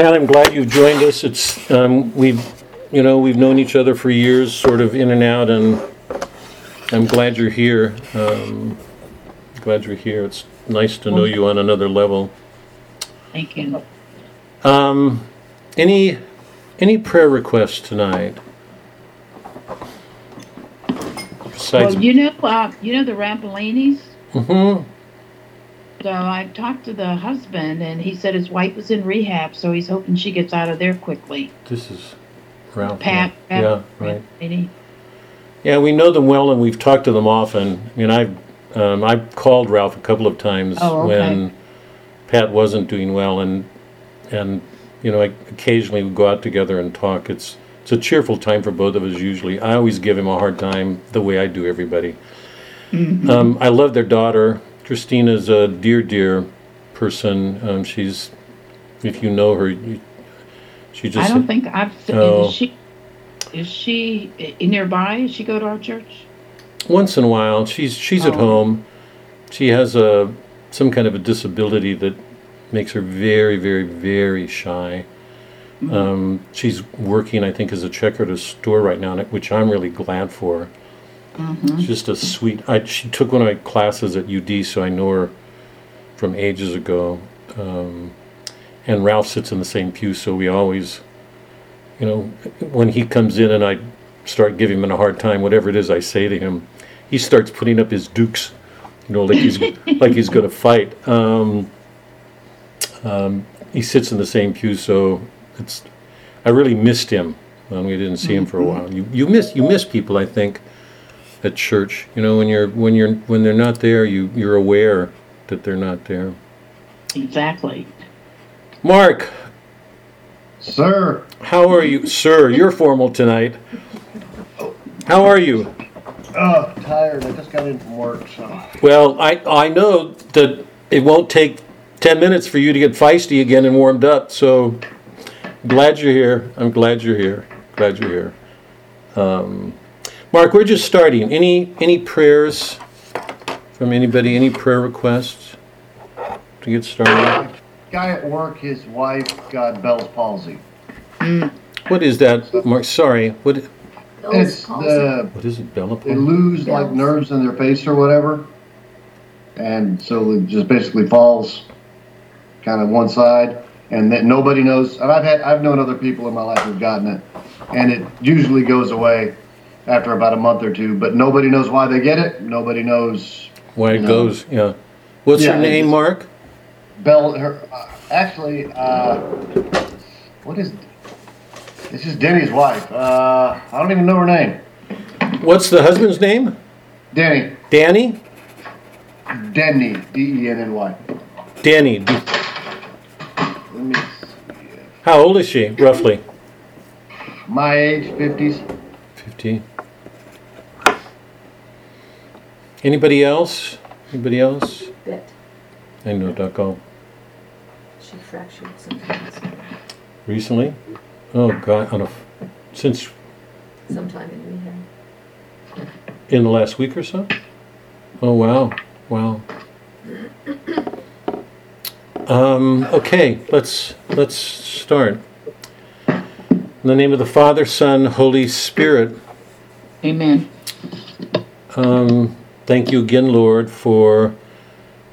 Pat, I'm glad you've joined us. It's, um, we've, you know, we've known each other for years, sort of in and out, and I'm glad you're here. Um, glad you're here. It's nice to know you on another level. Thank you. Um, any, any prayer requests tonight? Besides, Well, you know, uh, you know the Rampolinis? Mhm. So I talked to the husband and he said his wife was in rehab, so he's hoping she gets out of there quickly. this is Ralph. Pat, Pat Yeah, right. Rampolini. Yeah, we know them well, and we've talked to them often. I mean, I've um, I've called Ralph a couple of times Oh, okay. when Pat wasn't doing well, and and you know, I occasionally we go out together and talk. It's it's a cheerful time for both of us. Usually, I always give him a hard time the way I do everybody. Mm-hmm. Um, I love their daughter. Christina's a dear, dear person. Um, she's, if you know her, you, she just. I don't think I've, Oh. is she, is she nearby? Does she go to our church? Once in a while, she's she's at Oh. home. She has a some kind of a disability that makes her very, very, very shy. Um, she's working, I think, as a checker at a store right now, which I'm really glad for. She's just a sweet. I, she took one of my classes at UD, so I know her from ages ago. Um, and Ralph sits in the same pew, so we always, you know, when he comes in and I start giving him a hard time, whatever it is I say to him, he starts putting up his dukes, you know, like he's like he's going to fight. Um, um, he sits in the same pew, so it's. I really missed him when we didn't see him for a while. You you miss you miss people, I think, at church. You know, when you're when you're when they're not there, you you're aware that they're not there. Exactly. Mark, Sir, how are you, sir? You're formal tonight. How are you? oh, tired. I just got in from work, so. Well, I, I know that it won't take 10 minutes for you to get feisty again and warmed up, so glad you're here. I'm glad you're here. Glad you're here. Um, Mark, we're just starting. Any any prayers from anybody? Any prayer requests to get started? Guy at work, his wife got Bell's palsy. What is that, Mark? Sorry. What It's the, what is it, Bella? Palsy. They lose like nerves in their face or whatever. And so it just basically falls kind of one side. And that nobody knows. And I've had, I've known other people in my life who've gotten it. And it usually goes away after about a month or two. But nobody knows why they get it. Nobody knows Why it No. goes? Yeah. What's Yeah, her name, Mark? Bell, her, uh, actually, uh, what is, This is Denny's wife. Uh, I don't even know her name. What's the husband's name? Denny. Danny. Denny. D-E-N-N-Y. Danny. Let me, How old is she, roughly? my age, fifties. 15. Anybody else? Anybody else? bit. I know Ducko. She fractured sometimes, Recently? Oh, God. On a, f- since sometime in rehab. in the last week or so? Oh, wow. Wow. Um, okay, let's, let's start. In the name of the Father, Son, Holy Spirit. Amen. Um, thank you again, Lord, for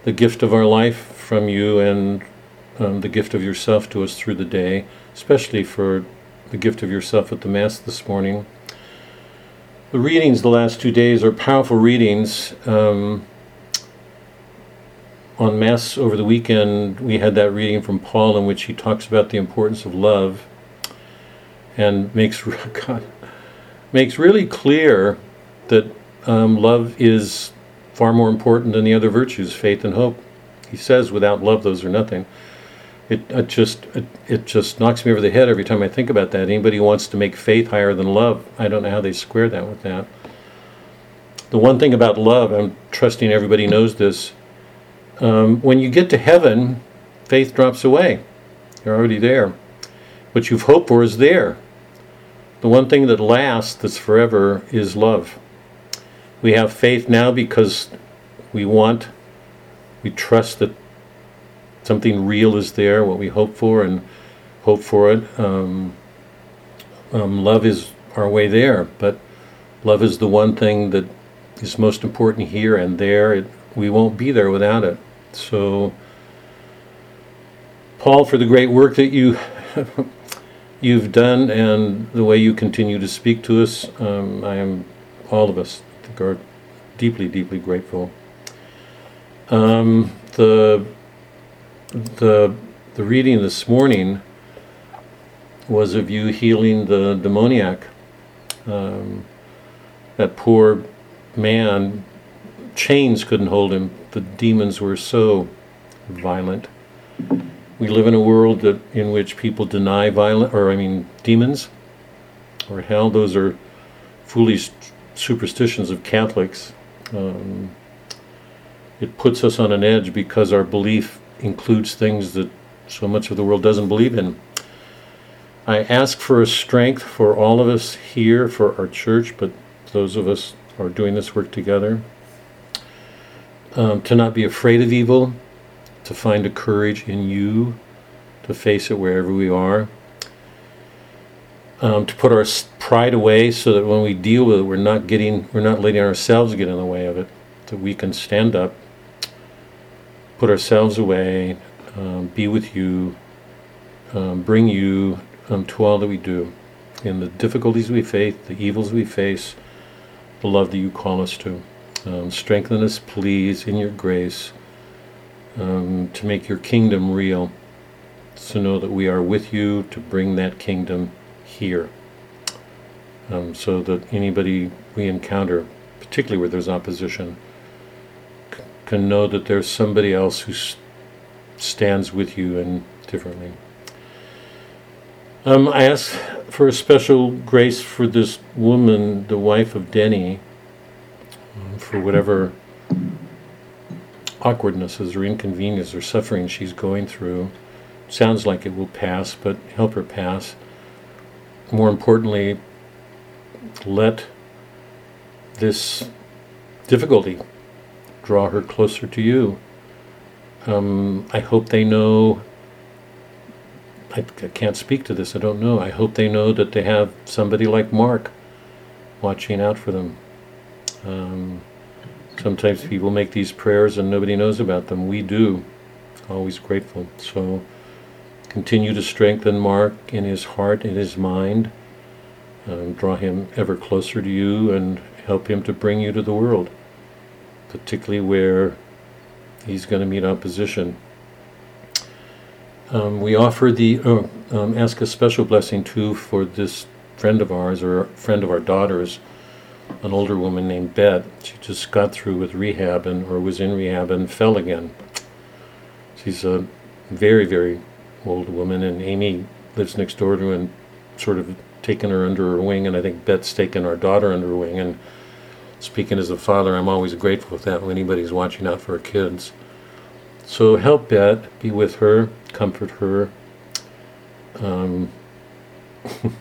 the gift of our life from you and um, the gift of yourself to us through the day, especially for the gift of yourself at the Mass this morning. The readings the last two days are powerful readings. Um, on Mass over the weekend, we had that reading from Paul in which he talks about the importance of love and makes God makes really clear that um, love is far more important than the other virtues, faith and hope. He says, without love, those are nothing. It, it just it, it just knocks me over the head every time I think about that. Anybody who wants to make faith higher than love, I don't know how they square that with that. The one thing about love, I'm trusting everybody knows this. Um, when you get to heaven, faith drops away. You're already there. What you've hoped for is there. The one thing that lasts, that's forever, is love. We have faith now because we want, we trust that something real is there, what we hope for, and hope for it. Um, um, love is our way there, but love is the one thing that is most important here and there. It, we won't be there without it. So, Paul, for the great work that you you've done and the way you continue to speak to us, um, I am all of us Are deeply, deeply grateful. Um, the the the reading this morning was of you healing the demoniac. Um, that poor man, chains couldn't hold him. The demons were so violent. We live in a world that in which people deny violent, or I mean, demons, or hell. Those are foolish superstitions of Catholics. Um, it puts us on an edge because our belief includes things that so much of the world doesn't believe in. I ask for a strength for all of us here, for our church, but those of us who are doing this work together, um, to not be afraid of evil, to find a courage in you to face it wherever we are, um, to put our pride away so that when we deal with it, we're not getting, we're not letting ourselves get in the way of it, that we can stand up, put ourselves away, um, be with you, um, bring you um, to all that we do, in the difficulties we face, the evils we face, the love that you call us to. Um, strengthen us, please, in your grace, um, to make your kingdom real, to know that we are with you to bring that kingdom here. Um, so that anybody we encounter, particularly where there's opposition, c- can know that there's somebody else who stands with you and differently. Um, I ask for a special grace for this woman, the wife of Denny, um, for whatever awkwardnesses or inconvenience or suffering she's going through. Sounds like it will pass, but help her pass. More importantly, let this difficulty draw her closer to you. Um, I hope they know. I, I can't speak to this, I don't know. I hope they know that they have somebody like Mark watching out for them. Um, sometimes people make these prayers and nobody knows about them. We do. Always grateful. So continue to strengthen Mark in his heart, in his mind. Um, draw him ever closer to you and help him to bring you to the world, particularly where he's going to meet opposition. Um, we offer the, oh, um, ask a special blessing too for this friend of ours, or friend of our daughter's, an older woman named Bet. She just got through with rehab and, or was in rehab and fell again. She's a very, very old woman, and Amy lives next door to her and sort of taken her under her wing, and I think Bet's taken our daughter under her wing. And speaking as a father, I'm always grateful for that when anybody's watching out for her kids. So help Bet, be with her, comfort her. Um,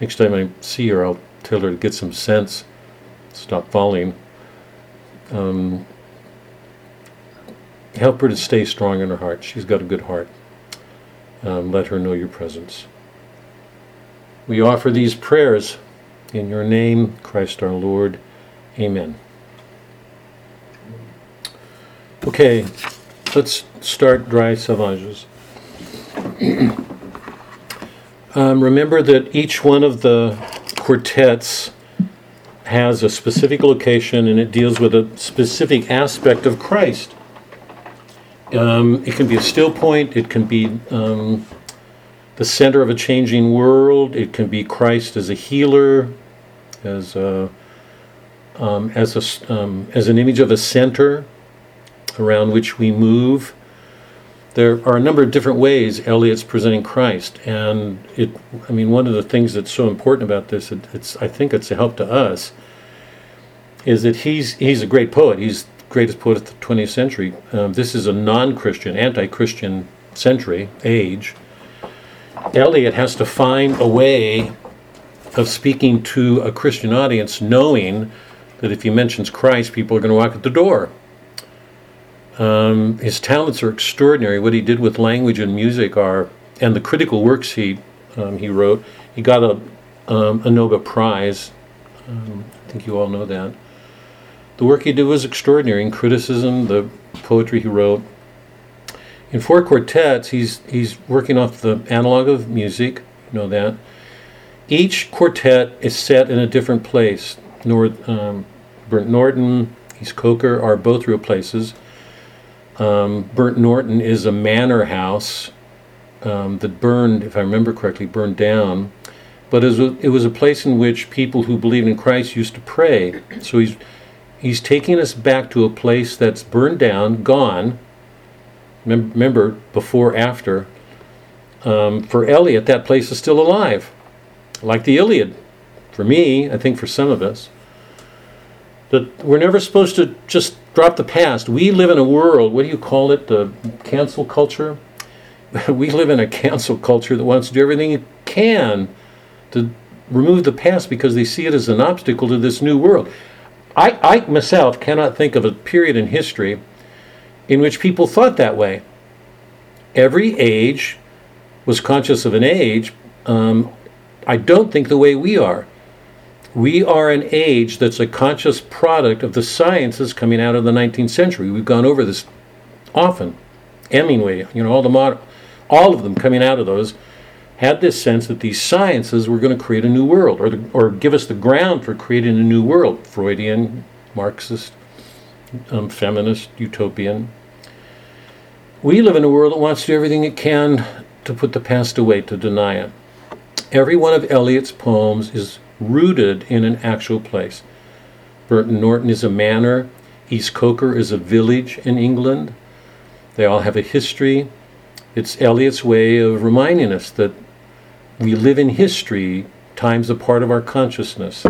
next time I see her, I'll tell her to get some sense, stop falling. Um, help her to stay strong in her heart. She's got a good heart. Um, let her know your presence. We offer these prayers in your name, Christ our Lord. Amen. Okay, let's start dry salvages. um, remember that each one of the quartets has a specific location and it deals with a specific aspect of Christ. Um, it can be a still point, it can be um, the center of a changing world, it can be Christ as a healer, as a, um, as, a, um, as an image of a center around which we move. There are a number of different ways Eliot's presenting Christ, and it. I mean, one of the things that's so important about this, it, it's I think it's a help to us, is that he's he's a great poet. He's greatest poet of the 20th century. Um, this is a non-Christian, anti-Christian century age. Eliot has to find a way of speaking to a Christian audience, knowing that if he mentions Christ, people are going to walk at the door. Um, his talents are extraordinary. What he did with language and music are and the critical works he um, he wrote. He got a um, a Nobel Prize. Um, I think you all know that. The work he did was extraordinary in criticism, the poetry he wrote. In four quartets, he's he's working off the analog of music. You know that. Each quartet is set in a different place. North, um, Burnt Norton, East Coker are both real places. Um, Burnt Norton is a manor house um, that burned, if I remember correctly, burned down. But it was, a, it was a place in which people who believed in Christ used to pray. So he's he's taking us back to a place that's burned down, gone. Mem- Remember, before, after. Um, for Eliot, that place is still alive, like the Iliad. For me, I think for some of us, that we're never supposed to just drop the past. We live in a world, what do you call it, the cancel culture? we live in a cancel culture that wants to do everything it can to remove the past because they see it as an obstacle to this new world. I, I myself cannot think of a period in history in which people thought that way. Every age was conscious of an age. Um, I don't think the way we are. We are an age that's a conscious product of the sciences coming out of the 19th century. We've gone over this often. Hemingway, you know, all the all of them coming out of those had this sense that these sciences were going to create a new world or, the, or give us the ground for creating a new world. Freudian, Marxist, um, feminist, utopian. We live in a world that wants to do everything it can to put the past away, to deny it. Every one of Eliot's poems is rooted in an actual place. Burnt Norton is a manor, East Coker is a village in England. They all have a history. It's Eliot's way of reminding us that we live in history, time's a part of our consciousness.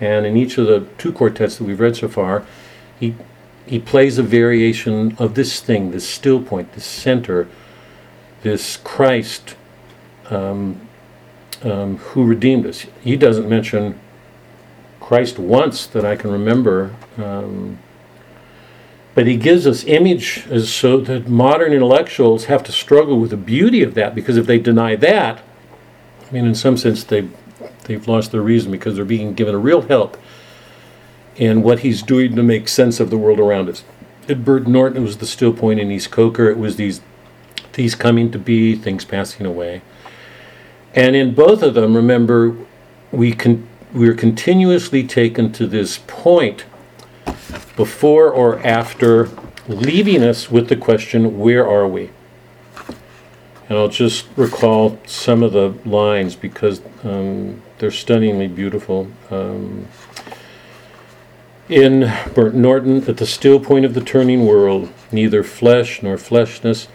And in each of the two quartets that we've read so far, he, he plays a variation of this thing, this still point, this center, this Christ um, um, who redeemed us. He doesn't mention Christ once that I can remember. Um, but he gives us images so that modern intellectuals have to struggle with the beauty of that because if they deny that, I mean, in some sense, they've, they've lost their reason because they're being given a real help in what he's doing to make sense of the world around us. At Norton, it was the still point in East Coker. It was these these coming to be, things passing away. And in both of them, remember, we con- we're continuously taken to this point before or after, leaving us with the question, where are we? And I'll just recall some of the lines because um, they're stunningly beautiful. Um, in Burnt Norton, at the still point of the turning world, neither flesh nor fleshness,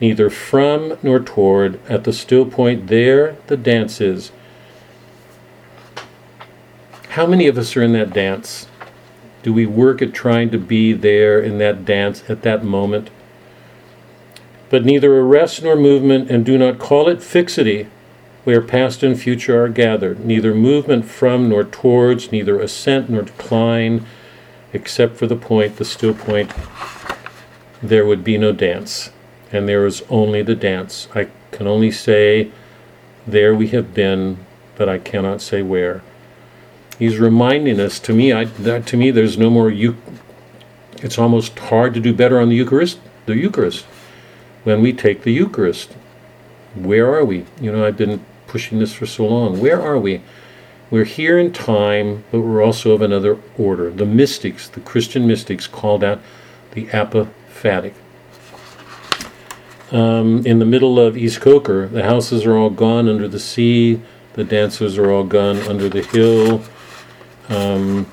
neither from nor toward, at the still point there the dance is. How many of us are in that dance? Do we work at trying to be there in that dance at that moment? But neither arrest nor movement, and do not call it fixity, where past and future are gathered, neither movement from nor towards, neither ascent nor decline, except for the point, the still point, there would be no dance. And there is only the dance. I can only say, there we have been, but I cannot say where. He's reminding us. To me, I that, to me, there's no more. Eu- it's almost hard to do better on the Eucharist. The Eucharist, when we take the Eucharist, where are we? You know, I've been pushing this for so long. Where are we? We're here in time, but we're also of another order. The mystics, the Christian mystics, called out the apophatic. Um, in the middle of East Coker, the houses are all gone under the sea. The dancers are all gone under the hill. Um,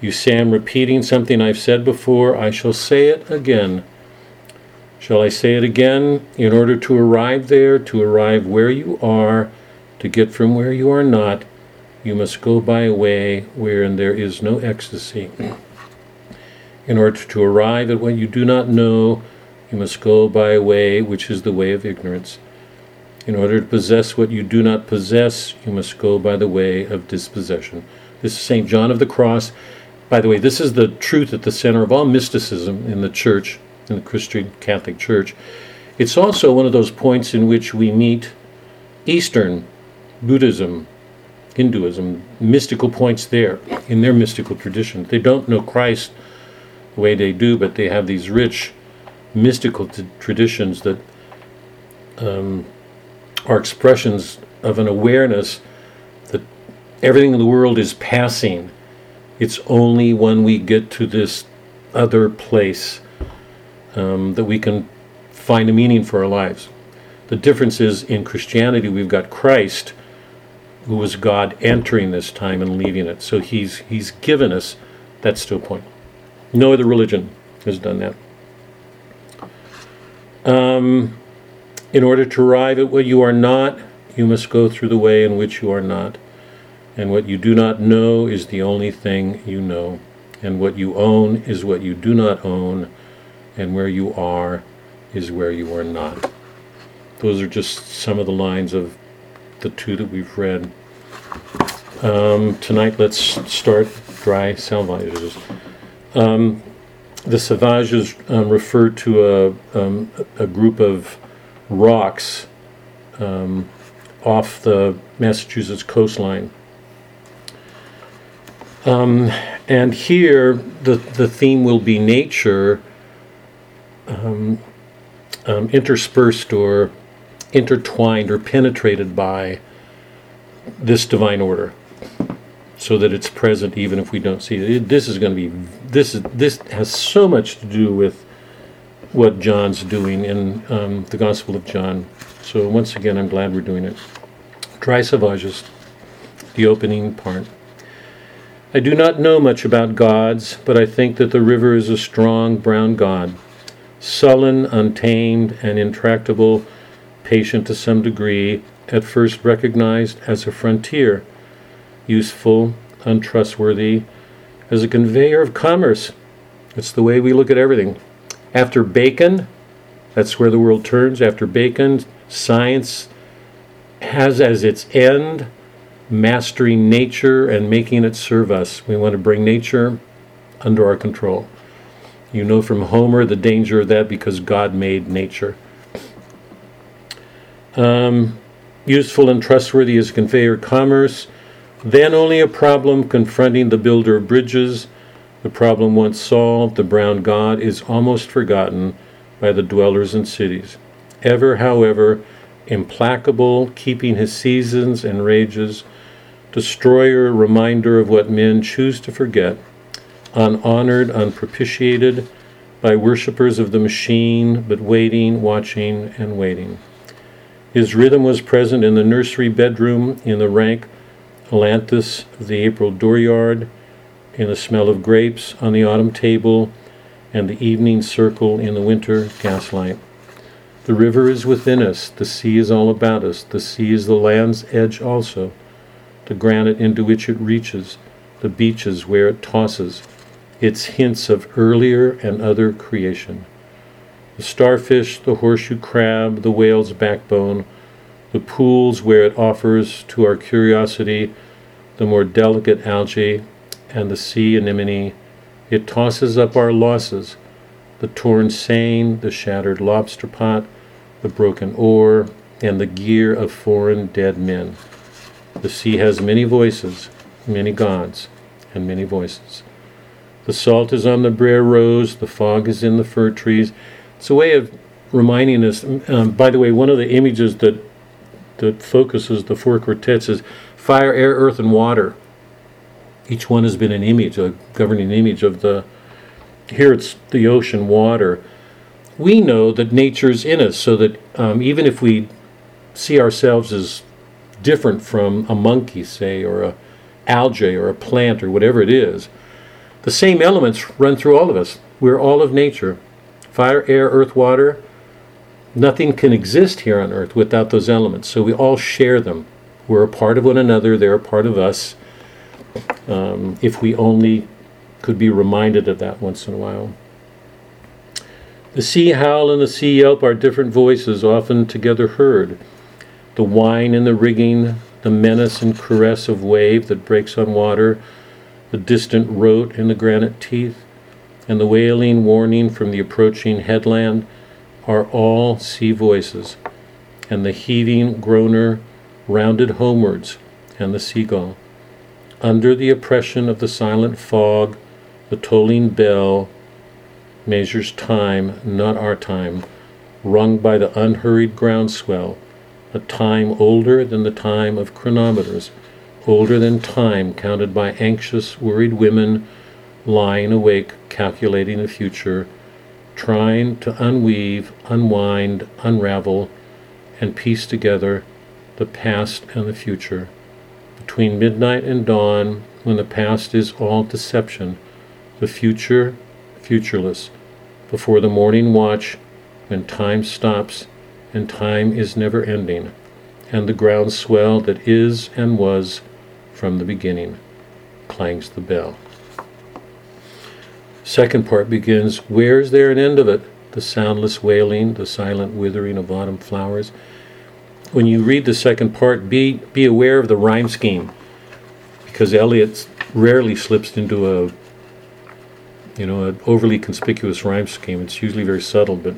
you say I'm repeating something I've said before. I shall say it again. Shall I say it again? In order to arrive there, to arrive where you are, to get from where you are not, you must go by a way wherein there is no ecstasy. In order to arrive at what you do not know, you must go by a way which is the way of ignorance. In order to possess what you do not possess, you must go by the way of dispossession. This is St. John of the Cross. By the way, this is the truth at the center of all mysticism in the church, in the Christian Catholic Church. It's also one of those points in which we meet Eastern Buddhism, Hinduism, mystical points there in their mystical tradition. They don't know Christ the way they do, but they have these rich mystical t- traditions that um, are expressions of an awareness that everything in the world is passing. It's only when we get to this other place um, that we can find a meaning for our lives. The difference is in Christianity, we've got Christ, who was God entering this time and leaving it. So he's he's given us that still point. No other religion has done that. Um, in order to arrive at what you are not, you must go through the way in which you are not. And what you do not know is the only thing you know. And what you own is what you do not own. And where you are is where you are not. Those are just some of the lines of the two that we've read. Um, tonight, let's start dry salvages. Um, the salvages um, refer to a, um, a group of rocks um, off the Massachusetts coastline. Um, and here, the, the theme will be nature um, um, interspersed or intertwined or penetrated by this divine order so that it's present even if we don't see it. this is going to be this is this has so much to do with what John's doing in um, the Gospel of John. So once again, I'm glad we're doing it. Dry Salvages, the opening part. I do not know much about gods, but I think that the river is a strong brown god, sullen, untamed, and intractable, patient to some degree, at first recognized as a frontier, useful, untrustworthy, as a conveyor of commerce. It's the way we look at everything. After Bacon, that's where the world turns. After Bacon, science has as its end mastering nature and making it serve us. We want to bring nature under our control. You know from Homer the danger of that because God made nature. Um, useful and trustworthy as conveyor commerce. Then only a problem confronting the builder of bridges. The problem once solved, the brown god is almost forgotten by the dwellers in cities. Ever, however, implacable, keeping his seasons and rages, destroyer, reminder of what men choose to forget, unhonored, unpropitiated by worshippers of the machine, but waiting, watching, and waiting. His rhythm was present in the nursery bedroom, in the rank ailanthus of the April dooryard, in the smell of grapes on the autumn table, and the evening circle in the winter gaslight. The river is within us, the sea is all about us, the sea is the land's edge also, the granite into which it reaches, the beaches where it tosses, its hints of earlier and other creation. The starfish, the horseshoe crab, the whale's backbone, the pools where it offers to our curiosity the more delicate algae, and the sea anemone. It tosses up our losses the torn seine, the shattered lobster pot, the broken oar, and the gear of foreign dead men. The sea has many voices, many gods, and many voices. The salt is on the briar rose, the fog is in the fir trees. It's a way of reminding us. Um, by the way, one of the images that that focuses the four quartets is fire, air, earth, and water. Each one has been an image, a governing image of the. Here it's the ocean, water. We know that nature's in us, so that um, even if we see ourselves as different from a monkey, say, or a algae, or a plant, or whatever it is, the same elements run through all of us. We're all of nature. Fire, air, earth, water. Nothing can exist here on earth without those elements. So we all share them. We're a part of one another, they're a part of us. Um, if we only could be reminded of that once in a while. The sea howl and the sea yelp are different voices, often together heard. The whine in the rigging, the menace and caress of wave that breaks on water, the distant rote in the granite teeth, and the wailing warning from the approaching headland, are all sea voices, and the heaving groaner rounded homewards, and the seagull. Under the oppression of the silent fog, the tolling bell measures time, not our time, rung by the unhurried groundswell, a time older than the time of chronometers, older than time counted by anxious, worried women lying awake calculating the future, trying to unweave, unwind, unravel, and piece together the past and the future. Between midnight and dawn, when the past is all deception, the future futureless, before the morning watch, when time stops and time is never ending, and the groundswell that is and was from the beginning, clangs the bell. Second part begins, Where's there an end of it? The soundless wailing, the silent withering of autumn flowers. When you read the second part, be, be aware of the rhyme scheme, because Eliot rarely slips into a, you know, an overly conspicuous rhyme scheme. It's usually very subtle, but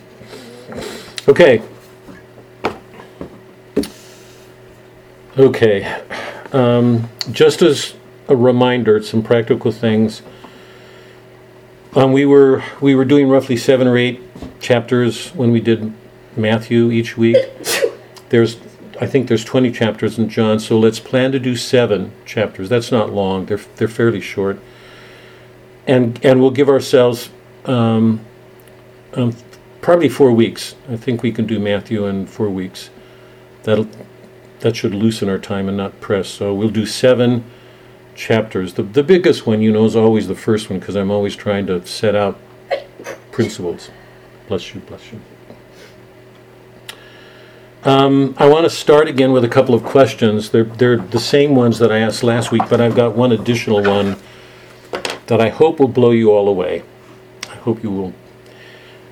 okay. Okay, um, just as a reminder, some practical things. Um, we were we were doing roughly seven or eight chapters when we did Matthew each week. There's I think there's 20 chapters in John, so let's plan to do seven chapters. That's not long; they're they're fairly short. And and we'll give ourselves um, um, probably four weeks. I think we can do Matthew in four weeks. That'll that should loosen our time and not press. So we'll do seven chapters. The, the biggest one, you know, is always the first one because I'm always trying to set out principles. Bless you, bless you. Um, I want to start again with a couple of questions. They're, they're the same ones that I asked last week, but I've got one additional one that I hope will blow you all away. I hope you will.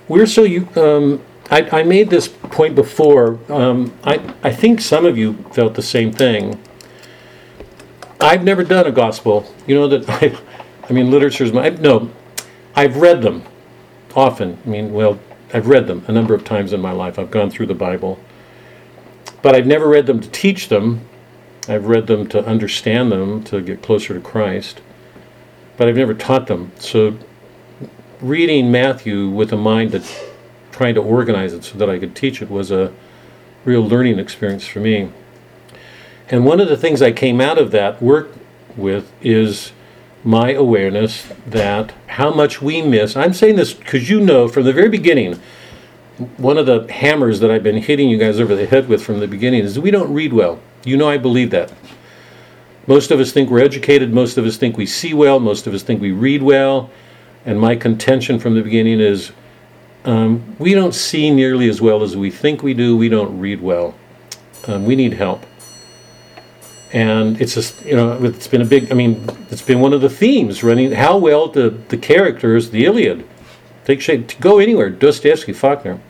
We're so you. Um, I, I made this point before. Um, I, I think some of you felt the same thing. I've never done a gospel. You know that I, I mean, is my no. I've read them often. I mean, well, I've read them a number of times in my life. I've gone through the Bible, but I've never read them to teach them. I've read them to understand them, to get closer to Christ, but I've never taught them. So, reading Matthew with a mind that's trying to organize it so that I could teach it was a real learning experience for me. And one of the things I came out of that work with is my awareness that how much we miss. I'm saying this because you know from the very beginning, one of the hammers that I've been hitting you guys over the head with from the beginning is we don't read well. You know I believe that. Most of us think we're educated, most of us think we see well, most of us think we read well. And my contention from the beginning is um, we don't see nearly as well as we think we do, we don't read well. Um, we need help. And it's just you know it's been a big i mean it's been one of the themes running how well do the characters the iliad take shape. To go anywhere dostoevsky faulkner.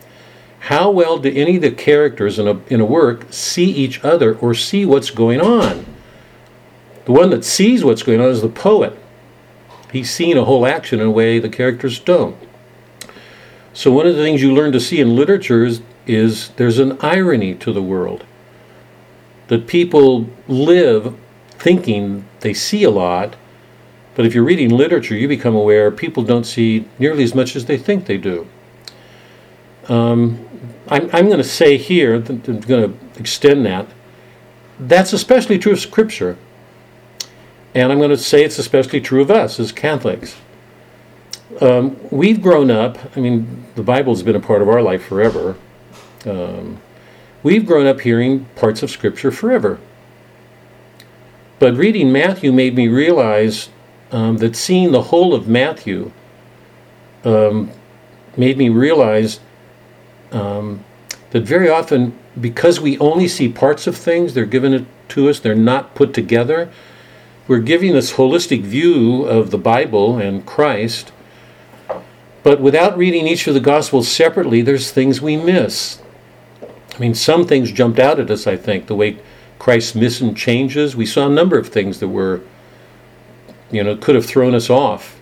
How well do any of the characters in a, in a work see each other or see what's going on? The one that sees what's going on is the poet. He's seeing a whole action in a way the characters don't so one of the things you learn to see in literature is, is there's an irony to the world that people live thinking they see a lot, but if you're reading literature, you become aware people don't see nearly as much as they think they do. Um, I'm, I'm going to say here, I'm going to extend that. That's especially true of Scripture. And I'm going to say it's especially true of us as Catholics. Um, we've grown up, I mean, the Bible's been a part of our life forever. Um, We've grown up hearing parts of Scripture forever. But reading Matthew made me realize um, that seeing the whole of Matthew um, made me realize um, that very often, because we only see parts of things, they're given to us, they're not put together. We're giving this holistic view of the Bible and Christ, but without reading each of the Gospels separately, there's things we miss. I mean, some things jumped out at us, I think, the way Christ's mission changes. We saw a number of things that were, you know, could have thrown us off.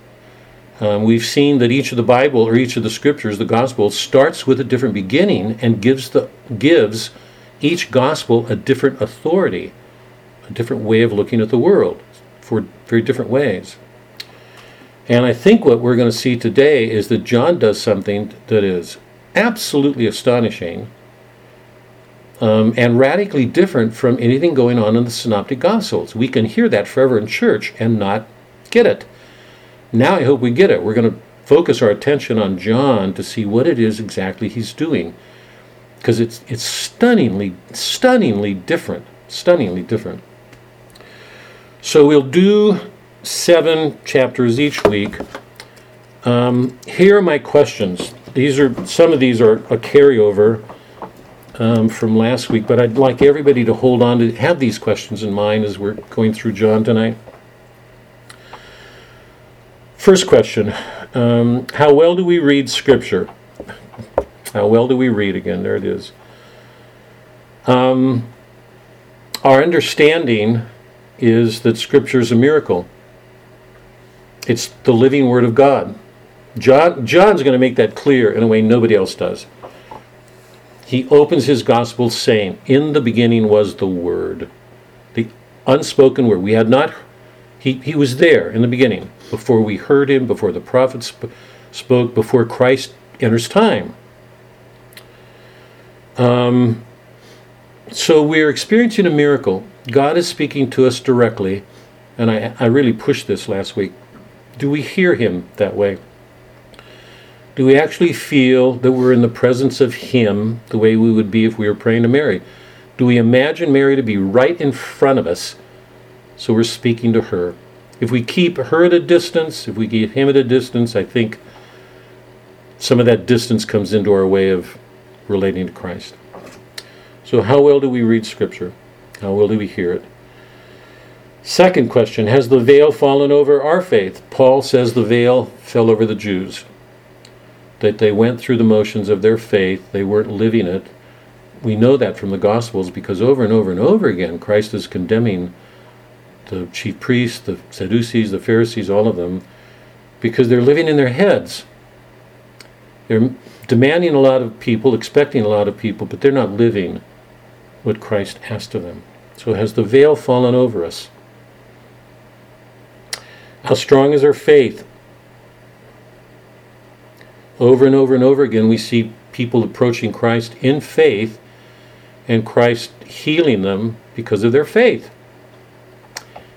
Um, we've seen that each of the Bible or each of the scriptures, the Gospels, starts with a different beginning and gives the gives each gospel a different authority, a different way of looking at the world, for very different ways. And I think what we're going to see today is that John does something that is absolutely astonishing um, and radically different from anything going on in the Synoptic Gospels. We can hear that forever in church and not get it. Now I hope we get it. We're going to focus our attention on John to see what it is exactly he's doing. Because it's, it's stunningly, stunningly different. Stunningly different. So we'll do seven chapters each week. Um, here are my questions. These are some of these are a carryover um, from last week, but I'd like everybody to hold on to have these questions in mind as we're going through John tonight. First question um, How well do we read Scripture? How well do we read again? There it is. Um, our understanding is that Scripture is a miracle. It's the living Word of God. John, John's going to make that clear in a way nobody else does. He opens his Gospel saying, In the beginning was the Word, the unspoken Word. We had not, he, he was there in the beginning, before we heard him, before the prophets sp- spoke, before Christ enters time. Um, so we're experiencing a miracle. God is speaking to us directly, and I, I really pushed this last week. Do we hear Him that way? Do we actually feel that we're in the presence of Him the way we would be if we were praying to Mary? Do we imagine Mary to be right in front of us so we're speaking to her? If we keep her at a distance, if we keep Him at a distance, I think some of that distance comes into our way of relating to Christ. So, how well do we read Scripture? How well do we hear it? Second question Has the veil fallen over our faith? Paul says the veil fell over the Jews, that they went through the motions of their faith, they weren't living it. We know that from the Gospels because over and over and over again, Christ is condemning the chief priests, the Sadducees, the Pharisees, all of them, because they're living in their heads. They're demanding a lot of people, expecting a lot of people, but they're not living what Christ asked of them. So has the veil fallen over us? How strong is our faith? Over and over and over again, we see people approaching Christ in faith and Christ healing them because of their faith.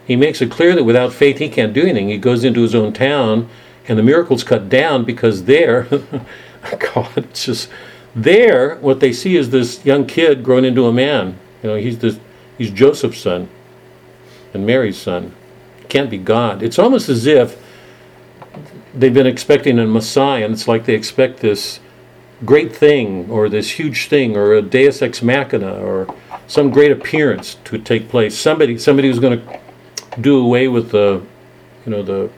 He makes it clear that without faith he can't do anything. He goes into his own town and the miracle's cut down because there, God, it's just there. What they see is this young kid grown into a man. You know, he's this, he's Joseph's son and Mary's son. Can't be God. It's almost as if they've been expecting a Messiah, and it's like they expect this great thing or this huge thing or a Deus ex machina or some great appearance to take place. Somebody, somebody who's going to do away with the, you know, the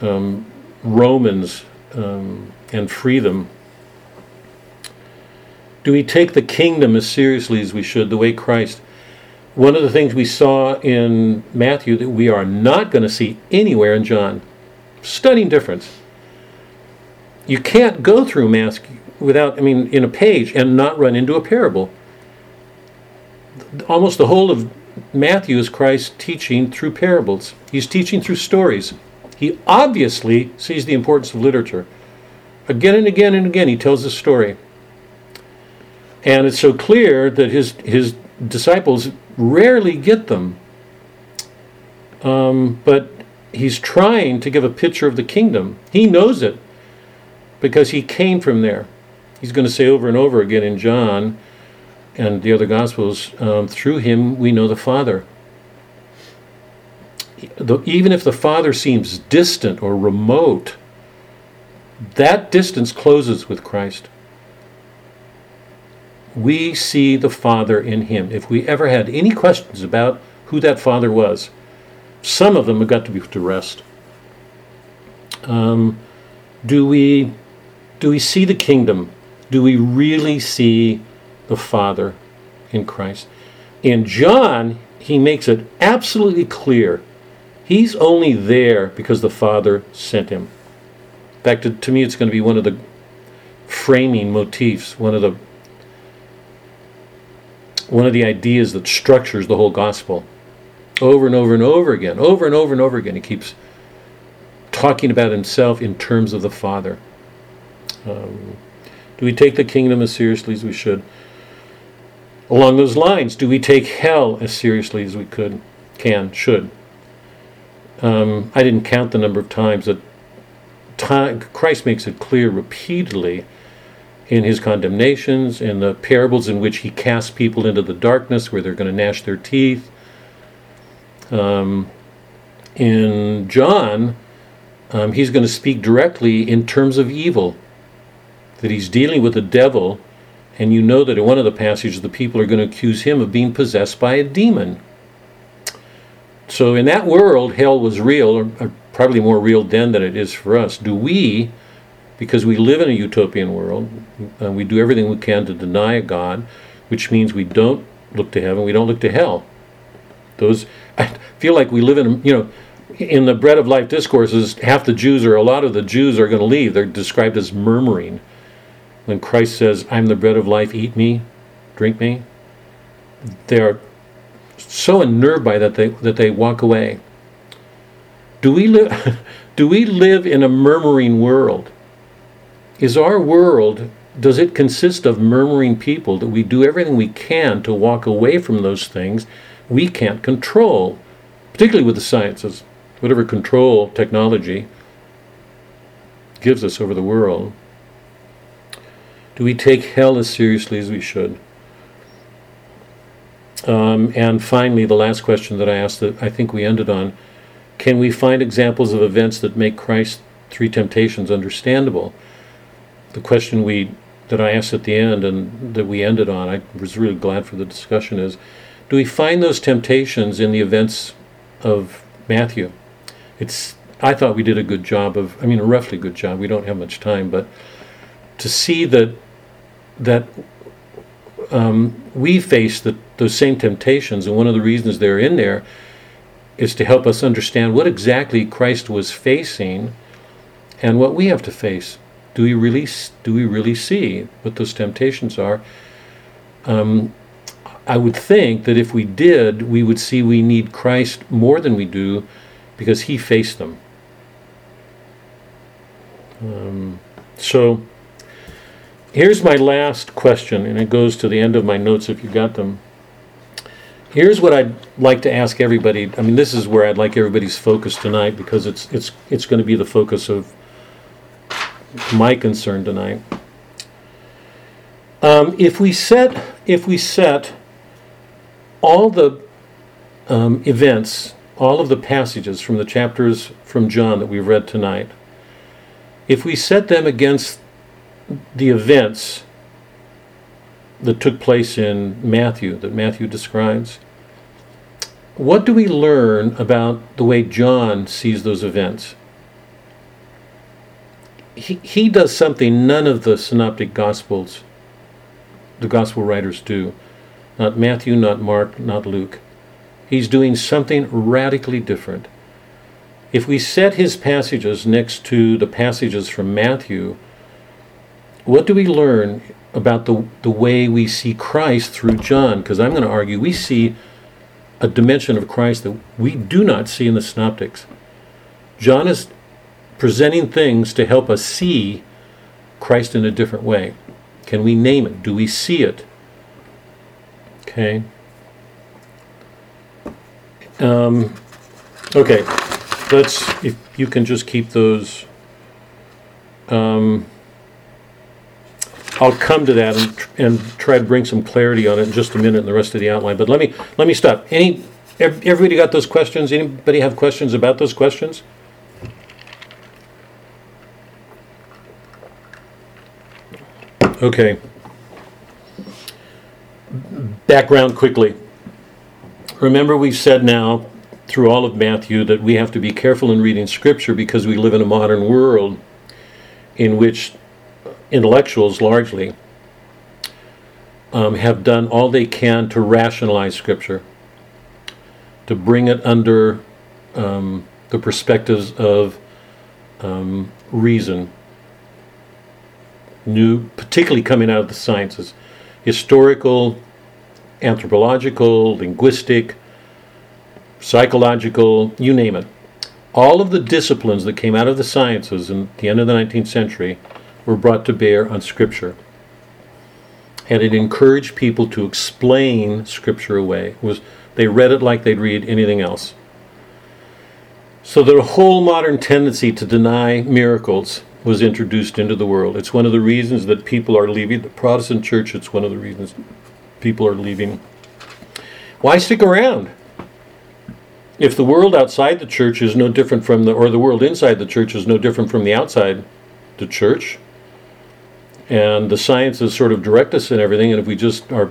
um, Romans um, and free them. Do we take the kingdom as seriously as we should, the way Christ? One of the things we saw in Matthew that we are not going to see anywhere in John. Stunning difference. You can't go through Matthew without, I mean, in a page and not run into a parable. Almost the whole of Matthew is Christ teaching through parables. He's teaching through stories. He obviously sees the importance of literature. Again and again and again, he tells a story. And it's so clear that his, his disciples rarely get them. Um, but he's trying to give a picture of the kingdom. He knows it because he came from there. He's going to say over and over again in John and the other Gospels um, through him we know the Father. Even if the Father seems distant or remote, that distance closes with Christ. We see the Father in him. If we ever had any questions about who that Father was, some of them have got to be put to rest. Um, do we do we see the kingdom? Do we really see the Father in Christ? In John, he makes it absolutely clear he's only there because the Father sent him. In fact, to, to me, it's going to be one of the framing motifs, one of the one of the ideas that structures the whole gospel. Over and over and over again, over and over and over again, he keeps talking about himself in terms of the Father. Um, do we take the kingdom as seriously as we should? Along those lines, do we take hell as seriously as we could, can, should? Um, I didn't count the number of times that time, Christ makes it clear repeatedly in his condemnations, in the parables in which he casts people into the darkness where they're going to gnash their teeth. Um, in John, um, he's going to speak directly in terms of evil, that he's dealing with the devil, and you know that in one of the passages the people are going to accuse him of being possessed by a demon. So in that world, hell was real, or, or probably more real then than it is for us. Do we, because we live in a utopian world, uh, we do everything we can to deny a God, which means we don't look to heaven, we don't look to hell. Those, I feel like we live in, you know, in the bread of life discourses, half the Jews or a lot of the Jews are going to leave. They're described as murmuring. When Christ says, I'm the bread of life, eat me, drink me, they are so unnerved by that they, that they walk away. Do we, live? do we live in a murmuring world? Is our world, does it consist of murmuring people that we do everything we can to walk away from those things we can't control, particularly with the sciences, whatever control technology gives us over the world? Do we take hell as seriously as we should? Um, and finally, the last question that I asked that I think we ended on can we find examples of events that make Christ's three temptations understandable? The question we that I asked at the end and that we ended on, I was really glad for the discussion is do we find those temptations in the events of Matthew? It's I thought we did a good job of I mean a roughly good job. We don't have much time, but to see that that um, we face the, those same temptations, and one of the reasons they're in there is to help us understand what exactly Christ was facing and what we have to face. Do we really do we really see what those temptations are? Um, I would think that if we did, we would see we need Christ more than we do because He faced them. Um, so here's my last question, and it goes to the end of my notes if you got them. Here's what I'd like to ask everybody. I mean, this is where I'd like everybody's focus tonight because it's it's it's going to be the focus of my concern tonight. Um, if we set if we set all the um, events, all of the passages from the chapters from John that we've read tonight, if we set them against the events that took place in Matthew, that Matthew describes, what do we learn about the way John sees those events? He, he does something none of the synoptic gospels, the gospel writers do. Not Matthew, not Mark, not Luke. He's doing something radically different. If we set his passages next to the passages from Matthew, what do we learn about the, the way we see Christ through John? Because I'm going to argue we see a dimension of Christ that we do not see in the synoptics. John is presenting things to help us see Christ in a different way. Can we name it? Do we see it? Okay. Um, okay. Let's, if you can just keep those. Um, I'll come to that and, and try to bring some clarity on it in just a minute in the rest of the outline. But let me let me stop. Any everybody got those questions? Anybody have questions about those questions? Okay. Background quickly. Remember, we've said now through all of Matthew that we have to be careful in reading Scripture because we live in a modern world in which intellectuals largely um, have done all they can to rationalize Scripture, to bring it under um, the perspectives of um, reason, new, particularly coming out of the sciences, historical, anthropological, linguistic, psychological, you name it. All of the disciplines that came out of the sciences in the end of the 19th century were brought to bear on Scripture. And it encouraged people to explain Scripture away. It was they read it like they'd read anything else. So the whole modern tendency to deny miracles was introduced into the world. It's one of the reasons that people are leaving the Protestant church. It's one of the reasons people are leaving. Why stick around? If the world outside the church is no different from the, or the world inside the church is no different from the outside the church, and the sciences sort of direct us in everything, and if we just are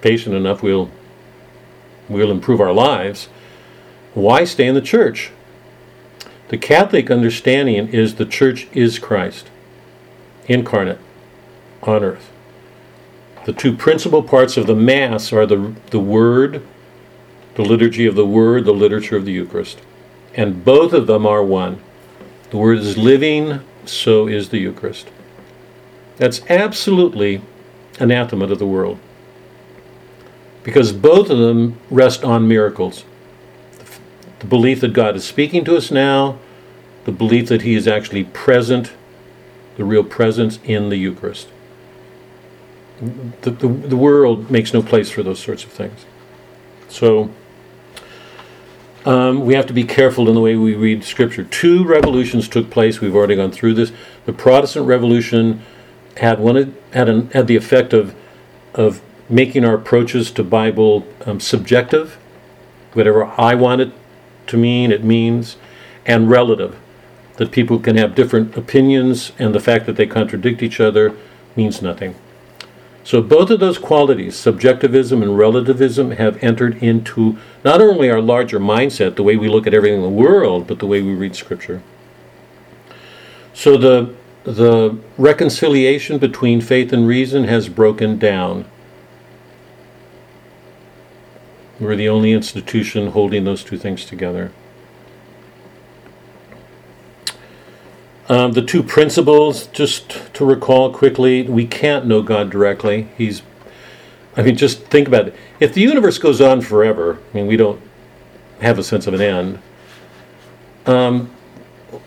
patient enough, we'll we'll improve our lives. Why stay in the church? The Catholic understanding is the church is Christ, incarnate on earth. The two principal parts of the Mass are the, the Word, the liturgy of the Word, the liturgy of the Eucharist. And both of them are one. The Word is living, so is the Eucharist. That's absolutely anathema to the world. Because both of them rest on miracles the belief that God is speaking to us now, the belief that He is actually present, the real presence in the Eucharist. The, the, the world makes no place for those sorts of things. So, um, we have to be careful in the way we read Scripture. Two revolutions took place. We've already gone through this. The Protestant Revolution had one had an, had the effect of of making our approaches to Bible um, subjective. Whatever I want it to mean, it means, and relative. That people can have different opinions, and the fact that they contradict each other means nothing. So, both of those qualities, subjectivism and relativism, have entered into not only our larger mindset, the way we look at everything in the world, but the way we read Scripture. So, the, the reconciliation between faith and reason has broken down. We're the only institution holding those two things together. Um, the two principles, just to recall quickly, we can't know God directly. He's, I mean, just think about it. If the universe goes on forever, I mean, we don't have a sense of an end. Um,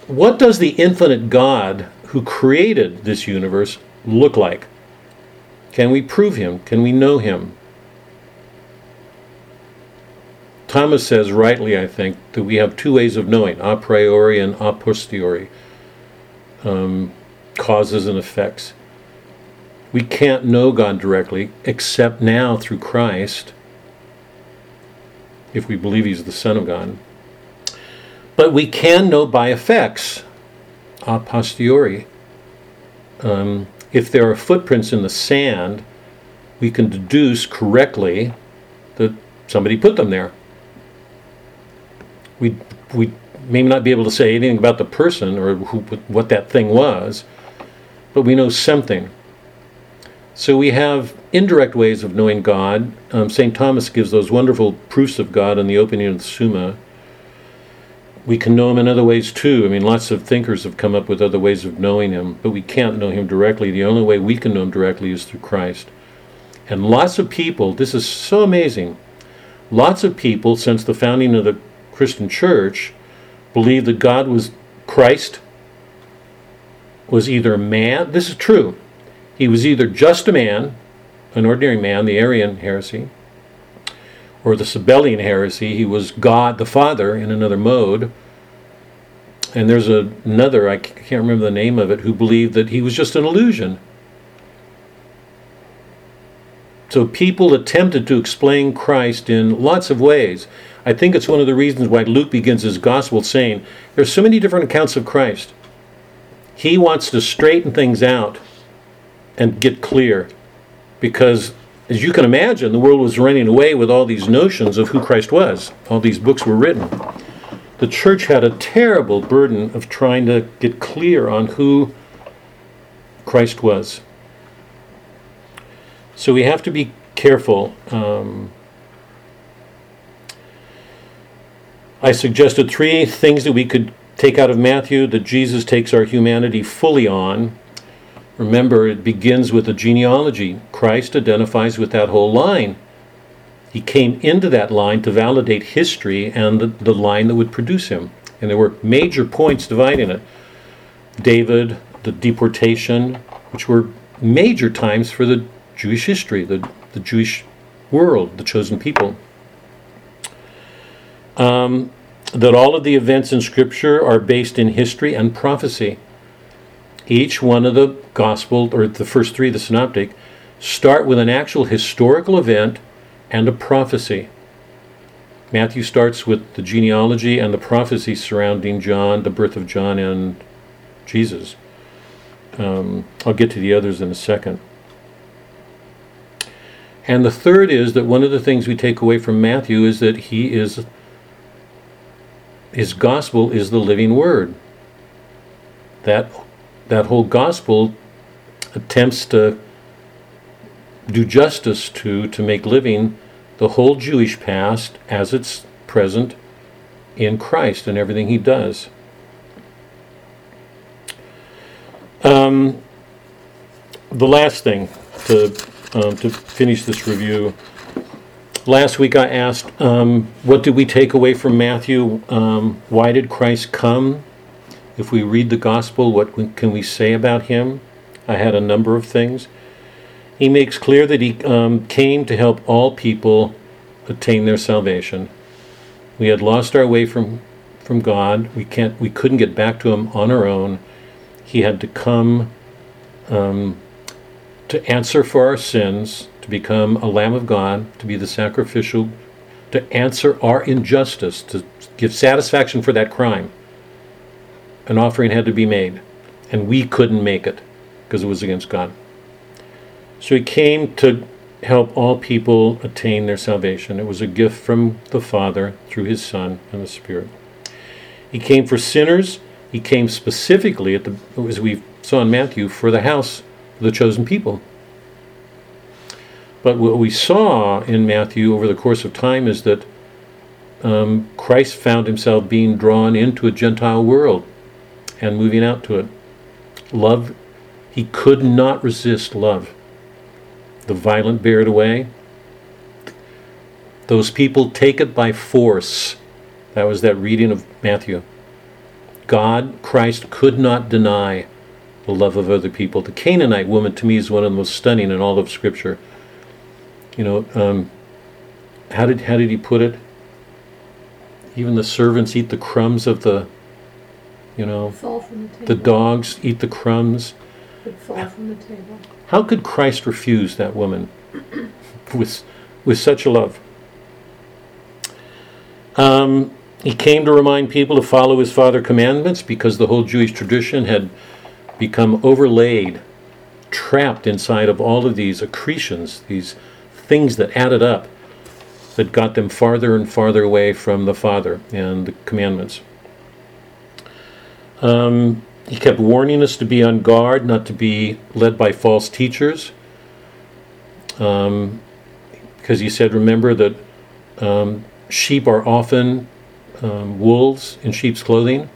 what does the infinite God who created this universe look like? Can we prove him? Can we know him? Thomas says rightly, I think, that we have two ways of knowing a priori and a posteriori um, causes and effects. We can't know God directly except now through Christ, if we believe He's the Son of God. But we can know by effects, a posteriori. Um, if there are footprints in the sand, we can deduce correctly that somebody put them there we we may not be able to say anything about the person or who, what that thing was, but we know something. So we have indirect ways of knowing God. Um, St. Thomas gives those wonderful proofs of God in the opening of the Summa. We can know him in other ways too. I mean, lots of thinkers have come up with other ways of knowing him, but we can't know him directly. The only way we can know him directly is through Christ. And lots of people, this is so amazing, lots of people, since the founding of the Christian church believed that God was Christ was either man, this is true, he was either just a man, an ordinary man, the Arian heresy, or the Sabellian heresy, he was God the Father in another mode. And there's a, another, I can't remember the name of it, who believed that he was just an illusion. So people attempted to explain Christ in lots of ways. I think it's one of the reasons why Luke begins his gospel saying there's so many different accounts of Christ. He wants to straighten things out and get clear because as you can imagine, the world was running away with all these notions of who Christ was. All these books were written. The church had a terrible burden of trying to get clear on who Christ was. So we have to be careful. Um, I suggested three things that we could take out of Matthew that Jesus takes our humanity fully on. Remember, it begins with a genealogy. Christ identifies with that whole line. He came into that line to validate history and the, the line that would produce him. And there were major points dividing it. David, the deportation, which were major times for the Jewish history, the, the Jewish world, the chosen people. Um, that all of the events in Scripture are based in history and prophecy. Each one of the gospel, or the first three, the synoptic, start with an actual historical event and a prophecy. Matthew starts with the genealogy and the prophecy surrounding John, the birth of John and Jesus. Um, I'll get to the others in a second. And the third is that one of the things we take away from Matthew is that he is his gospel is the living word. That that whole gospel attempts to do justice to to make living the whole Jewish past as it's present in Christ and everything he does. Um, the last thing to um, to finish this review. Last week I asked, um, what did we take away from Matthew? Um, why did Christ come? If we read the gospel, what can we say about him? I had a number of things. He makes clear that he um, came to help all people attain their salvation. We had lost our way from from God. We can't. We couldn't get back to Him on our own. He had to come um, to answer for our sins, to become a Lamb of God, to be the sacrificial, to answer our injustice, to give satisfaction for that crime. An offering had to be made, and we couldn't make it because it was against God. So He came to help all people attain their salvation. It was a gift from the Father through His Son and the Spirit. He came for sinners. He came specifically at the, as we saw in Matthew, for the house the chosen people. But what we saw in Matthew over the course of time is that um, Christ found himself being drawn into a Gentile world and moving out to it. Love, he could not resist love. The violent bear it away. Those people take it by force. That was that reading of Matthew. God, Christ, could not deny the love of other people. The Canaanite woman, to me, is one of the most stunning in all of Scripture. You know, um, how did how did he put it? Even the servants eat the crumbs of the, you know, Fall from the table. the dogs eat the crumbs. Fall from the table. How could Christ refuse that woman with with such a love? Um, he came to remind people to follow his father's commandments because the whole Jewish tradition had become overlaid, trapped inside of all of these accretions, these things that added up, that got them farther and farther away from the Father and the commandments. Um, he kept warning us to be on guard, not to be led by false teachers. Um, because he said, remember that um, sheep are often um, wolves in sheep's clothing.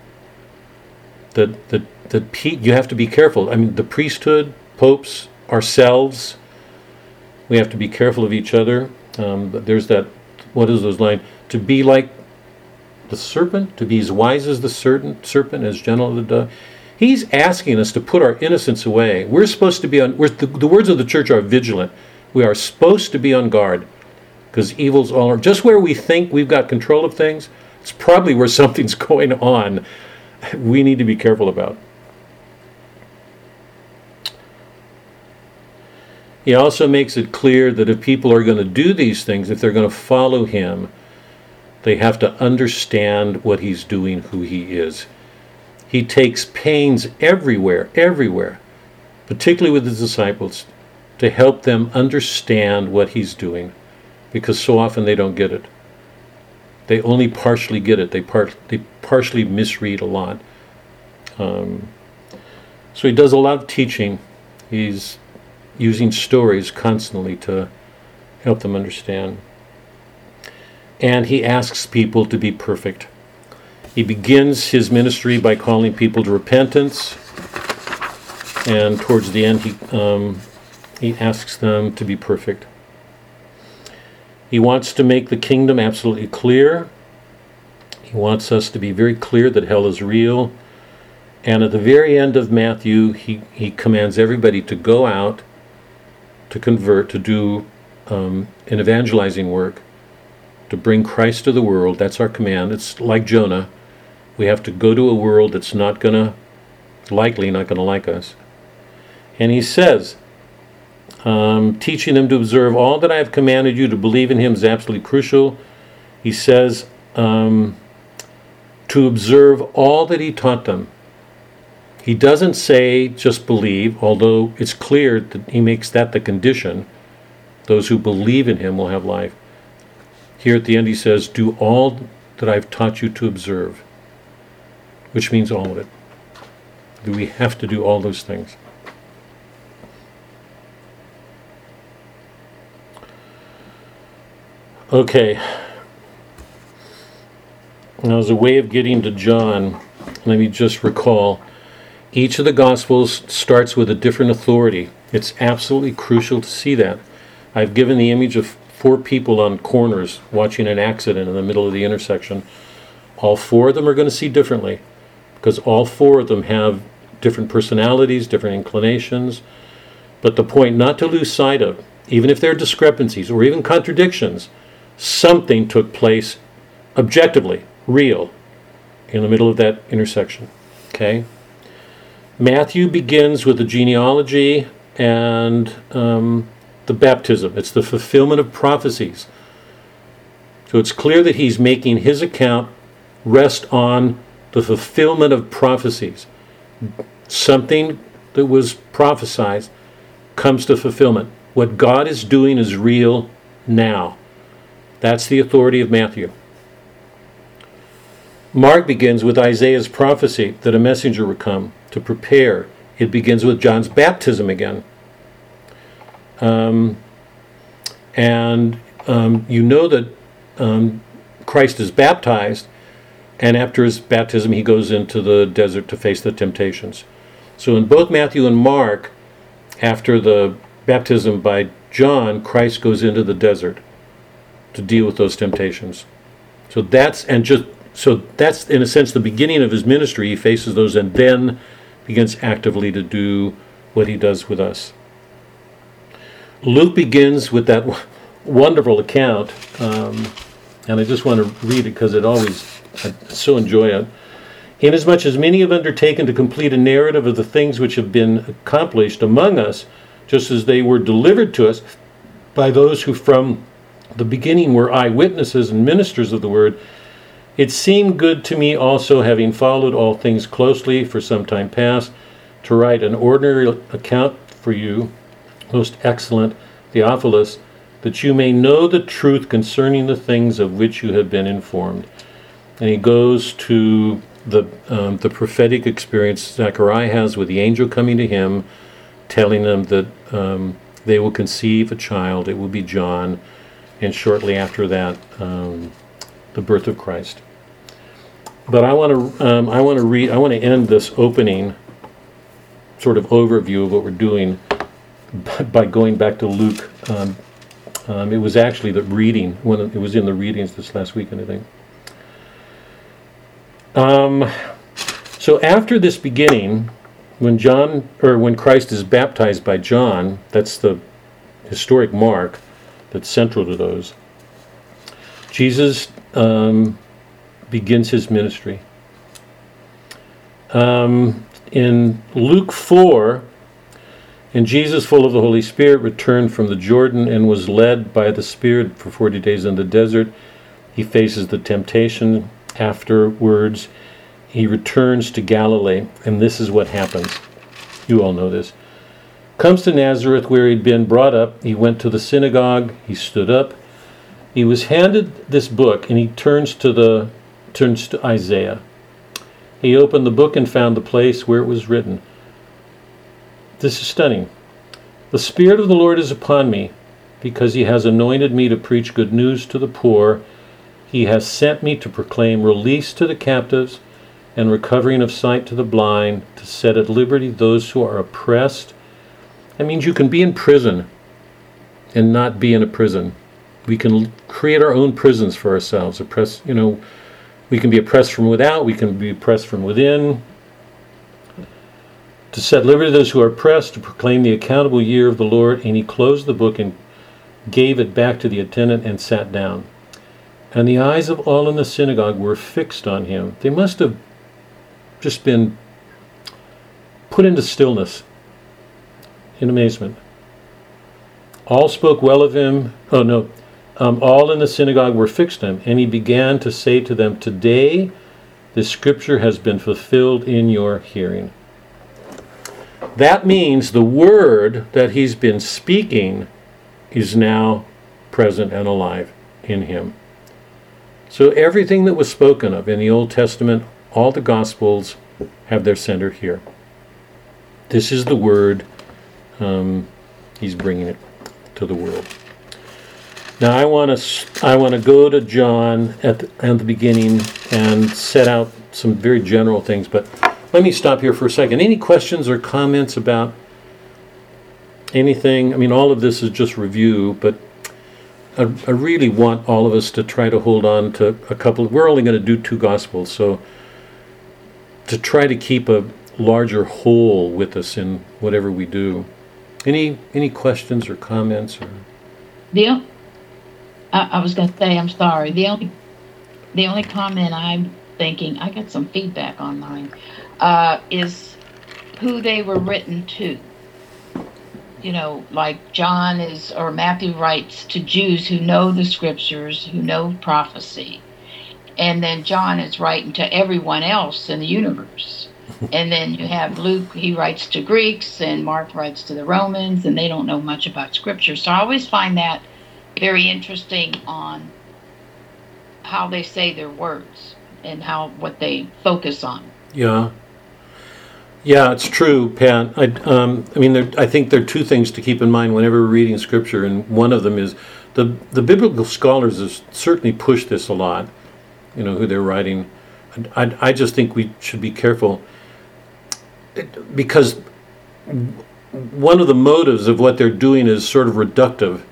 That that that you have to be careful. I mean, the priesthood, popes, ourselves, we have to be careful of each other. Um, there's that. What is those lines? To be like the serpent, to be as wise as the serpent, serpent as gentle as the dove. He's asking us to put our innocence away. We're supposed to be on. The, the words of the church are vigilant. We are supposed to be on guard because evil's all around. Just where we think we've got control of things, it's probably where something's going on. We need to be careful about. He also makes it clear that if people are going to do these things, if they're going to follow him, they have to understand what he's doing, who he is. He takes pains everywhere, everywhere, particularly with his disciples, to help them understand what he's doing, because so often they don't get it. They only partially get it. They part they partially misread a lot. Um, so he does a lot of teaching. He's using stories constantly to help them understand. And he asks people to be perfect. He begins his ministry by calling people to repentance, and towards the end, he um, he asks them to be perfect. He wants to make the kingdom absolutely clear. He wants us to be very clear that hell is real. And at the very end of Matthew, he, he commands everybody to go out, to convert, to do um, an evangelizing work, to bring Christ to the world. That's our command. It's like Jonah. We have to go to a world that's not going to, likely not going to like us. And he says, um, teaching them to observe all that I have commanded you to believe in him is absolutely crucial. He says um, to observe all that he taught them. He doesn't say just believe, although it's clear that he makes that the condition. Those who believe in him will have life. Here at the end, he says, Do all that I've taught you to observe, which means all of it. Do we have to do all those things? Okay. Now, as a way of getting to John, let me just recall each of the Gospels starts with a different authority. It's absolutely crucial to see that. I've given the image of four people on corners watching an accident in the middle of the intersection. All four of them are going to see differently because all four of them have different personalities, different inclinations. But the point not to lose sight of, even if there are discrepancies or even contradictions, something took place objectively, real, in the middle of that intersection. Okay? Matthew begins with the genealogy and um, the baptism. It's the fulfillment of prophecies. So it's clear that he's making his account rest on the fulfillment of prophecies. Something that was prophesied comes to fulfillment. What God is doing is real now. That's the authority of Matthew. Mark begins with Isaiah's prophecy that a messenger would come to prepare. It begins with John's baptism again. Um, and um, you know that um, Christ is baptized, and after his baptism, he goes into the desert to face the temptations. So in both Matthew and Mark, after the baptism by John, Christ goes into the desert to deal with those temptations. So that's and just so that's in a sense the beginning of his ministry. He faces those and then begins actively to do what he does with us. Luke begins with that wonderful account, um, and I just want to read it because it always I so enjoy it. Inasmuch as many have undertaken to complete a narrative of the things which have been accomplished among us, just as they were delivered to us by those who from the beginning were eyewitnesses and ministers of the word, it seemed good to me also, having followed all things closely for some time past, to write an ordinary account for you, most excellent Theophilus, that you may know the truth concerning the things of which you have been informed. And he goes to the um, the prophetic experience Zechariah has with the angel coming to him, telling them that um, they will conceive a child. It will be John and shortly after that, um, the birth of Christ. But I want to um, I want to read I want to end this opening sort of overview of what we're doing by going back to Luke. Um, um, it was actually the reading when it was in the readings this last weekend, I think. Um, so after this beginning, when John or when Christ is baptized by John, that's the historic mark that's central to those. Jesus um, begins his ministry. Um, in Luke 4, and Jesus, full of the Holy Spirit, returned from the Jordan and was led by the Spirit for 40 days in the desert. He faces the temptation. Afterwards, he returns to Galilee, and this is what happens. You all know this. Comes to Nazareth where he'd been brought up. He went to the synagogue. He stood up. He was handed this book, and he turns to the turns to Isaiah. He opened the book and found the place where it was written. This is stunning. The Spirit of the Lord is upon me, because he has anointed me to preach good news to the poor. He has sent me to proclaim release to the captives and recovering of sight to the blind, to set at liberty those who are oppressed. That means you can be in prison and not be in a prison. We can create our own prisons for ourselves. Oppress, you know, we can be oppressed from without, we can be oppressed from within. To set liberty those who are oppressed, to proclaim the accountable year of the Lord. And he closed the book and gave it back to the attendant and sat down. And the eyes of all in the synagogue were fixed on him. They must have just been put into stillness in amazement. All spoke well of him. Oh, no. Um, all in the synagogue were fixed him. And he began to say to them, Today the scripture has been fulfilled in your hearing. That means the word that he's been speaking is now present and alive in him. So everything that was spoken of in the Old Testament, all the Gospels have their center here. This is the word um, he's bringing it to the world. Now I want to I want to go to John at the, at the beginning and set out some very general things, but let me stop here for a second. Any questions or comments about anything? I mean, all of this is just review, but I, I really want all of us to try to hold on to a couple. We're only going to do two gospels, so to try to keep a larger whole with us in whatever we do. Any any questions or comments or I, I was gonna say I'm sorry. The only the only comment I'm thinking I got some feedback online uh, is who they were written to. You know, like John is or Matthew writes to Jews who know the scriptures, who know prophecy, and then John is writing to everyone else in the universe. and then you have Luke, he writes to Greeks, and Mark writes to the Romans, and they don't know much about scripture. So I always find that very interesting on how they say their words and how what they focus on. Yeah. Yeah, it's true, Pat. I, um, I mean, there, I think there are two things to keep in mind whenever we're reading Scripture, and one of them is the the biblical scholars have certainly pushed this a lot. You know who they're writing. I, I just think we should be careful because one of the motives of what they're doing is sort of reductive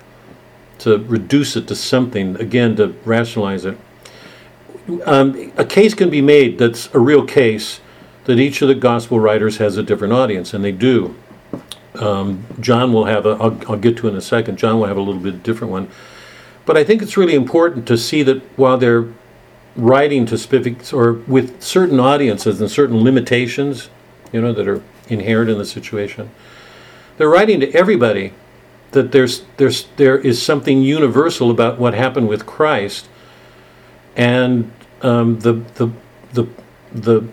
to reduce it to something again to rationalize it. Um, a case can be made that's a real case that each of the gospel writers has a different audience, and they do. Um, John will have a, I'll, I'll get to in a second, John will have a little bit different one. But I think it's really important to see that while they're writing to specific, or with certain audiences and certain limitations, you know, that are inherent in the situation, they're writing to everybody that there's, there's, there is something universal about what happened with Christ and um, the, the, the, the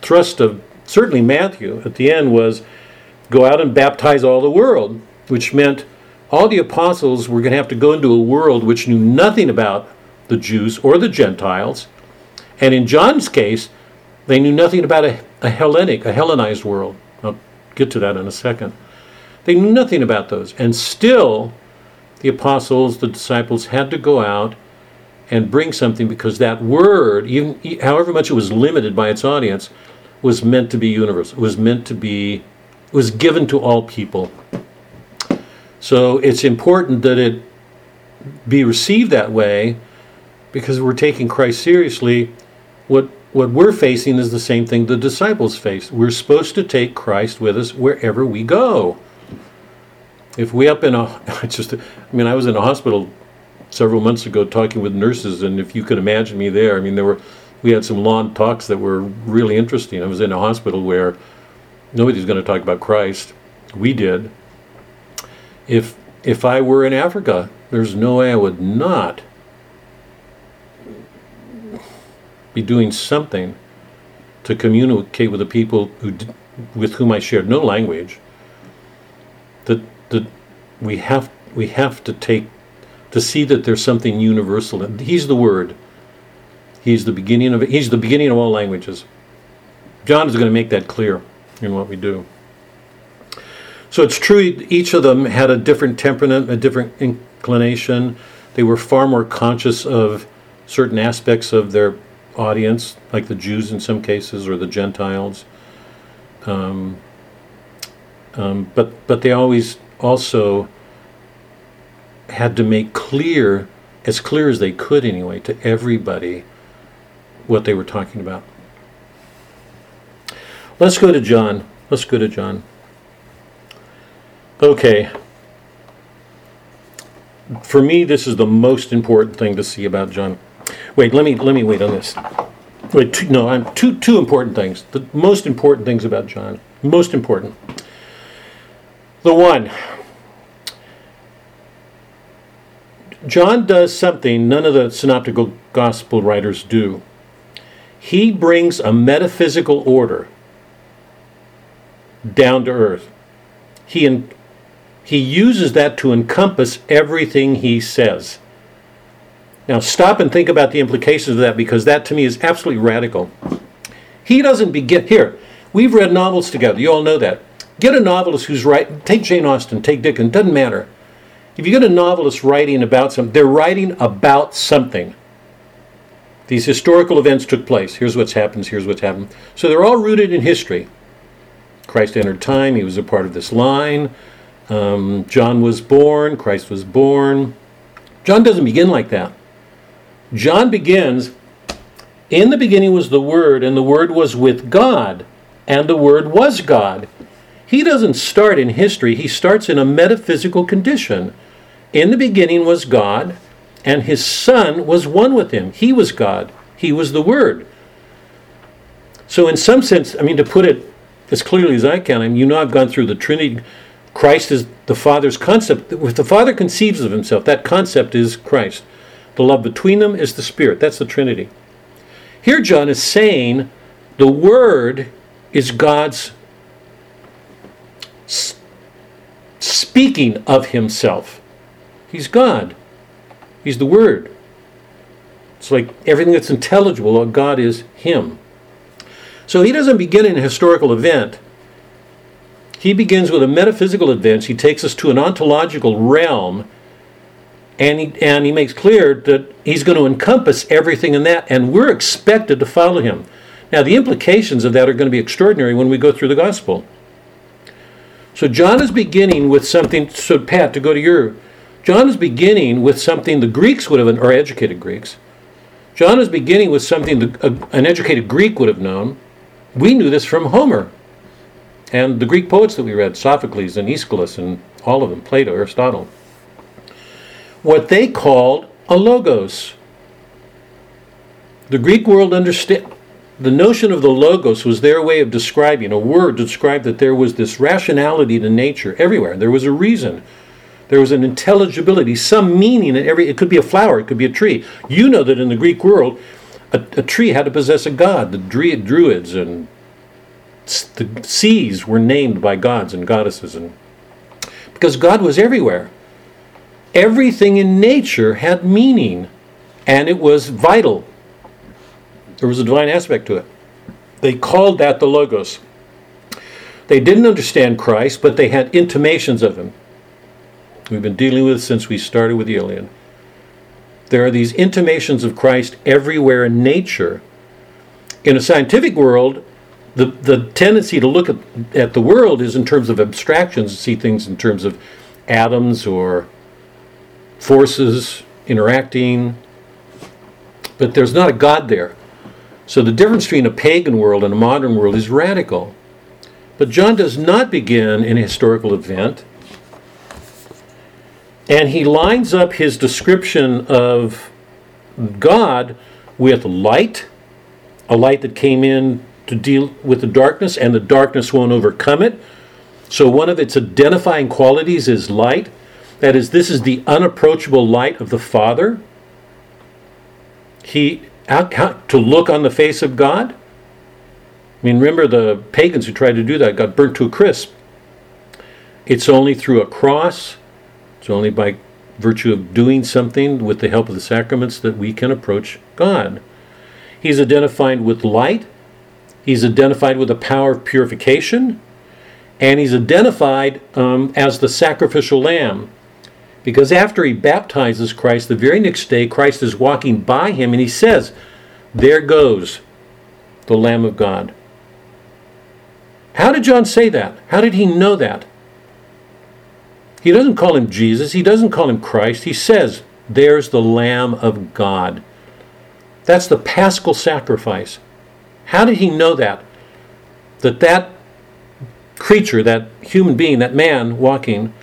thrust of certainly Matthew at the end was go out and baptize all the world, which meant all the apostles were going to have to go into a world which knew nothing about the Jews or the Gentiles. And in John's case, they knew nothing about a, a Hellenic, a Hellenized world. I'll get to that in a second. They knew nothing about those. And still, the apostles, the disciples had to go out and bring something because that word, even however much it was limited by its audience, was meant to be universal. It was meant to be, it was given to all people. So it's important that it be received that way because we're taking Christ seriously. What what we're facing is the same thing the disciples faced. We're supposed to take Christ with us wherever we go. If we up in a, just, I mean, I was in a hospital several months ago talking with nurses, and if you could imagine me there, I mean, there were, we had some long talks that were really interesting. I was in a hospital where nobody's going to talk about Christ. We did. If if I were in Africa, there's no way I would not be doing something to communicate with the people who with whom I shared no language. That we have we have to take to see that there's something universal. He's the word. He's the beginning of. He's the beginning of all languages. John is going to make that clear in what we do. So it's true, each of them had a different temperament, a different inclination. They were far more conscious of certain aspects of their audience, like the Jews in some cases or the Gentiles. Um, um, but but they always also had to make clear, as clear as they could anyway, to everybody what they were talking about. Let's go to John. Let's go to John. Okay. For me, this is the most important thing to see about John. Wait, let me let me wait on this. Wait, two, no, I'm two two important things. The most important things about John. Most important. The one. John does something none of the synoptical gospel writers do. He brings a metaphysical order down to earth. He en- he uses that to encompass everything he says. Now, stop and think about the implications of that because that to me is absolutely radical. He doesn't begin here. We've read novels together. You all know that. Get a novelist who's writing. Take Jane Austen. Take Dickens. Doesn't matter. If you get a novelist writing about something, they're writing about something. These historical events took place. Here's what's happened. Here's what's happened. So they're all rooted in history. Christ entered time. He was a part of this line. Um, John was born. Christ was born. John doesn't begin like that. John begins, in the beginning was the Word, and the Word was with God, and the Word was God. He doesn't start in history, he starts in a metaphysical condition. In the beginning was God, and his Son was one with him. He was God, he was the Word. So, in some sense, I mean, to put it as clearly as I can, I mean, you know, I've gone through the Trinity. Christ is the Father's concept. If the Father conceives of himself, that concept is Christ. The love between them is the Spirit. That's the Trinity. Here, John is saying the Word is God's speaking of Himself. He's God, He's the Word. It's like everything that's intelligible, God is Him. So he doesn't begin in a historical event. He begins with a metaphysical event. He takes us to an ontological realm and he, and he makes clear that he's going to encompass everything in that, and we're expected to follow him. Now, the implications of that are going to be extraordinary when we go through the gospel. So, John is beginning with something. So, Pat, to go to your. John is beginning with something the Greeks would have, or educated Greeks. John is beginning with something the, an educated Greek would have known. We knew this from Homer and the Greek poets that we read, Sophocles and Aeschylus and all of them, Plato, Aristotle what they called a logos. The Greek world understood the notion of the logos was their way of describing a word to describe that there was this rationality to nature everywhere. There was a reason. There was an intelligibility, some meaning in every. It could be a flower, it could be a tree. You know that in the Greek world, a, a tree had to possess a god. The Druids and the seas were named by gods and goddesses, and because God was everywhere everything in nature had meaning and it was vital. There was a divine aspect to it. They called that the Logos. They didn't understand Christ, but they had intimations of him. We've been dealing with since we started with the Iliad. There are these intimations of Christ everywhere in nature. In a scientific world, the, the tendency to look at, at the world is in terms of abstractions, see things in terms of atoms or forces interacting, but there's not a God there. So the difference between a pagan world and a modern world is radical. But John does not begin in a historical event. And he lines up his description of God with light, a light that came in to deal with the darkness, and the darkness won't overcome it. So one of its identifying qualities is light. That is, this is the unapproachable light of the Father. He to look on the face of God. I mean, remember the pagans who tried to do that got burnt to a crisp. It's only through a cross, it's only by virtue of doing something with the help of the sacraments that we can approach God. He's identified with light, he's identified with the power of purification, and he's identified um, as the sacrificial lamb. Because after he baptizes Christ, the very next day, Christ is walking by him and he says, There goes the Lamb of God. How did John say that? How did he know that? He doesn't call him Jesus, he doesn't call him Christ. He says, There's the Lamb of God. That's the paschal sacrifice. How did he know that? That that creature, that human being, that man walking,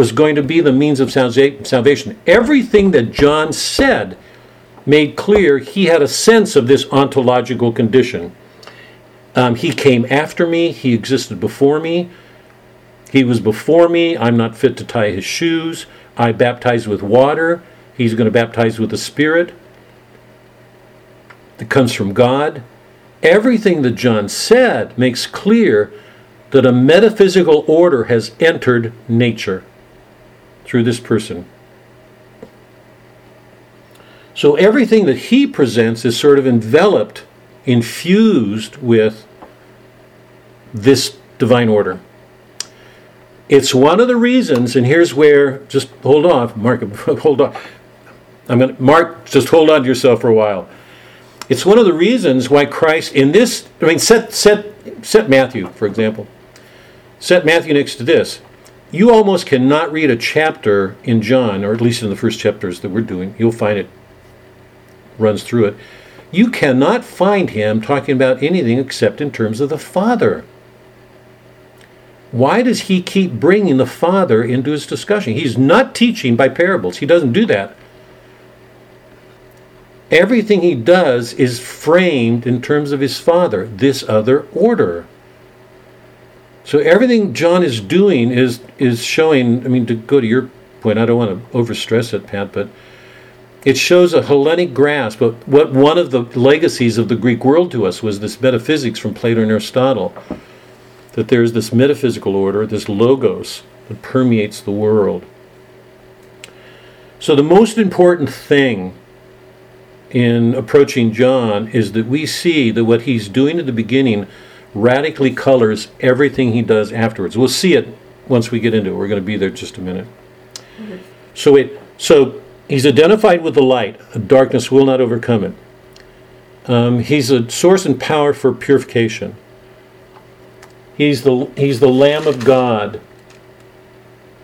was going to be the means of salvation. Everything that John said made clear he had a sense of this ontological condition. Um, he came after me, he existed before me, he was before me, I'm not fit to tie his shoes, I baptize with water, he's going to baptize with the Spirit. That comes from God. Everything that John said makes clear that a metaphysical order has entered nature through this person. So everything that he presents is sort of enveloped, infused with this divine order. It's one of the reasons, and here's where, just hold on, Mark, hold on. I'm going to, Mark, just hold on to yourself for a while. It's one of the reasons why Christ, in this, I mean, set, set, set Matthew, for example. Set Matthew next to this. You almost cannot read a chapter in John, or at least in the first chapters that we're doing. You'll find it runs through it. You cannot find him talking about anything except in terms of the Father. Why does he keep bringing the Father into his discussion? He's not teaching by parables, he doesn't do that. Everything he does is framed in terms of his Father, this other order. So everything John is doing is is showing. I mean, to go to your point, I don't want to overstress it, Pat, but it shows a Hellenic grasp of what one of the legacies of the Greek world to us was this metaphysics from Plato and Aristotle. That there's this metaphysical order, this logos that permeates the world. So the most important thing in approaching John is that we see that what he's doing at the beginning radically colors everything he does afterwards. We'll see it once we get into it. We're going to be there just a minute. So it so he's identified with the light. Darkness will not overcome it. Um, he's a source and power for purification. He's the he's the Lamb of God.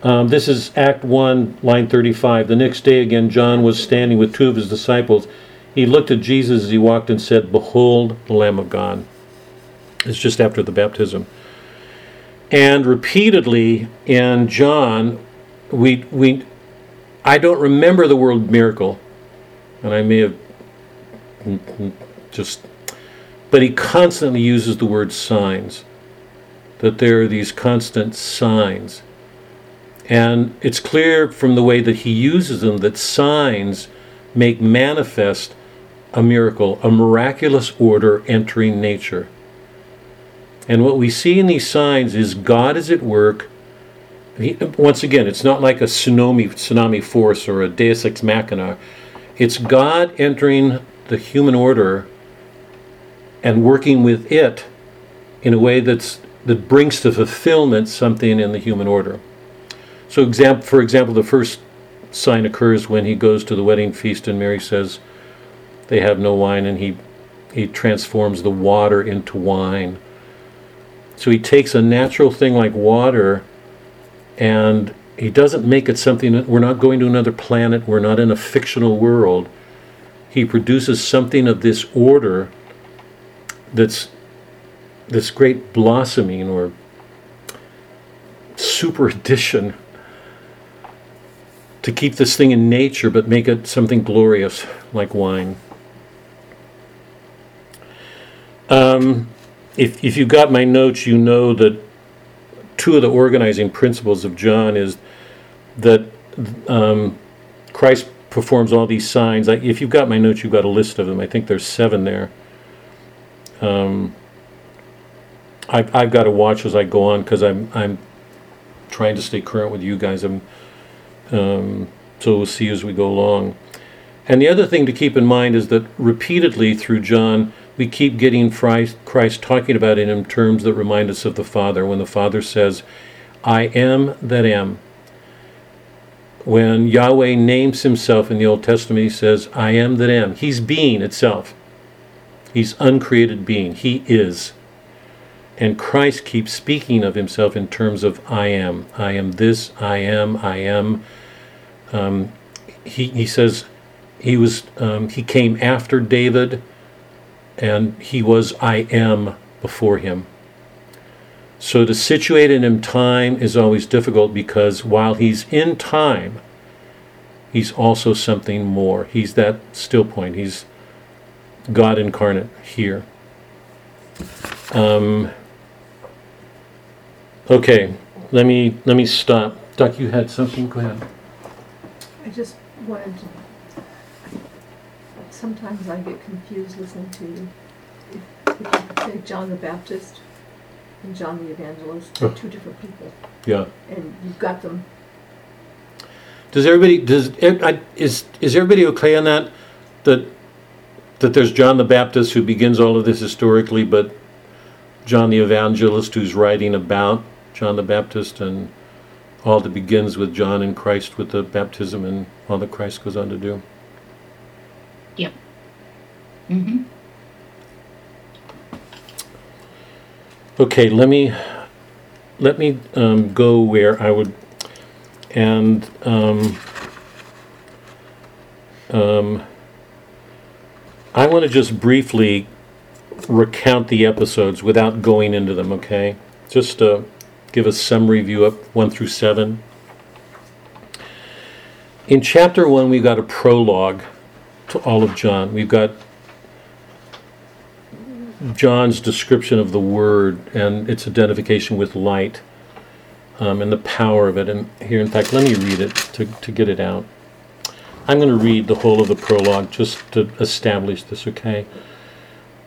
Um, this is Act One, line thirty-five. The next day again, John was standing with two of his disciples. He looked at Jesus as he walked and said, "Behold, the Lamb of God." It's just after the baptism. And repeatedly in John, we we I don't remember the word miracle, and I may have just, but he constantly uses the word signs. That there are these constant signs. And it's clear from the way that he uses them that signs make manifest a miracle, a miraculous order entering nature. And what we see in these signs is God is at work. He, once again, it's not like a tsunami, tsunami force or a deus ex machina. It's God entering the human order and working with it in a way that's that brings to fulfillment something in the human order. So, example, for example, the first sign occurs when he goes to the wedding feast, and Mary says they have no wine, and he he transforms the water into wine. So he takes a natural thing like water and he doesn't make it something that we're not going to another planet, we're not in a fictional world. He produces something of this order that's this great blossoming or super addition to keep this thing in nature but make it something glorious like wine. Um, if, if you got my notes, you know that two of the organizing principles of John is that um, Christ performs all these signs. I, if you've got my notes, you've got a list of them. I think there's seven there. Um, I've, I've got to watch as I go on because I'm I'm trying to stay current with you guys. I'm um, so we'll see as we go along. And the other thing to keep in mind is that repeatedly through John, we keep getting Christ, talking about it in terms that remind us of the Father. When the Father says, I am that am. when Yahweh names himself in the Old Testament, he says, I am that am. He's being itself. He's uncreated being. He is. And Christ keeps speaking of himself in terms of I am. I am this, I am, I am. Um, he, he says he was um, he came after David and he was I am before him. So to situate in him time is always difficult because while he's in time, he's also something more. He's that still point. He's God incarnate here. Um, okay, let me let me stop. Doug, you had something. Go ahead. I just wanted to, sometimes I get confused listening to you. If, if you say John the Baptist and John the Evangelist, they're two different people, Yeah. and you've got them, Does everybody does eh, I- is is everybody okay on that? That that there's John the Baptist who begins all of this historically, but John the Evangelist who's writing about John the Baptist and all that begins with John and Christ with the baptism and all that Christ goes on to do. Mm-hmm. Okay, let me let me um, go where I would and um, um, I want to just briefly recount the episodes without going into them. Okay, just uh, give a summary view up one through seven. In chapter one, we've got a prologue to all of John. We've got John's description of the Word and its identification with light um, and the power of it. And here, in fact, let me read it to, to get it out. I'm going to read the whole of the prologue just to establish this, okay?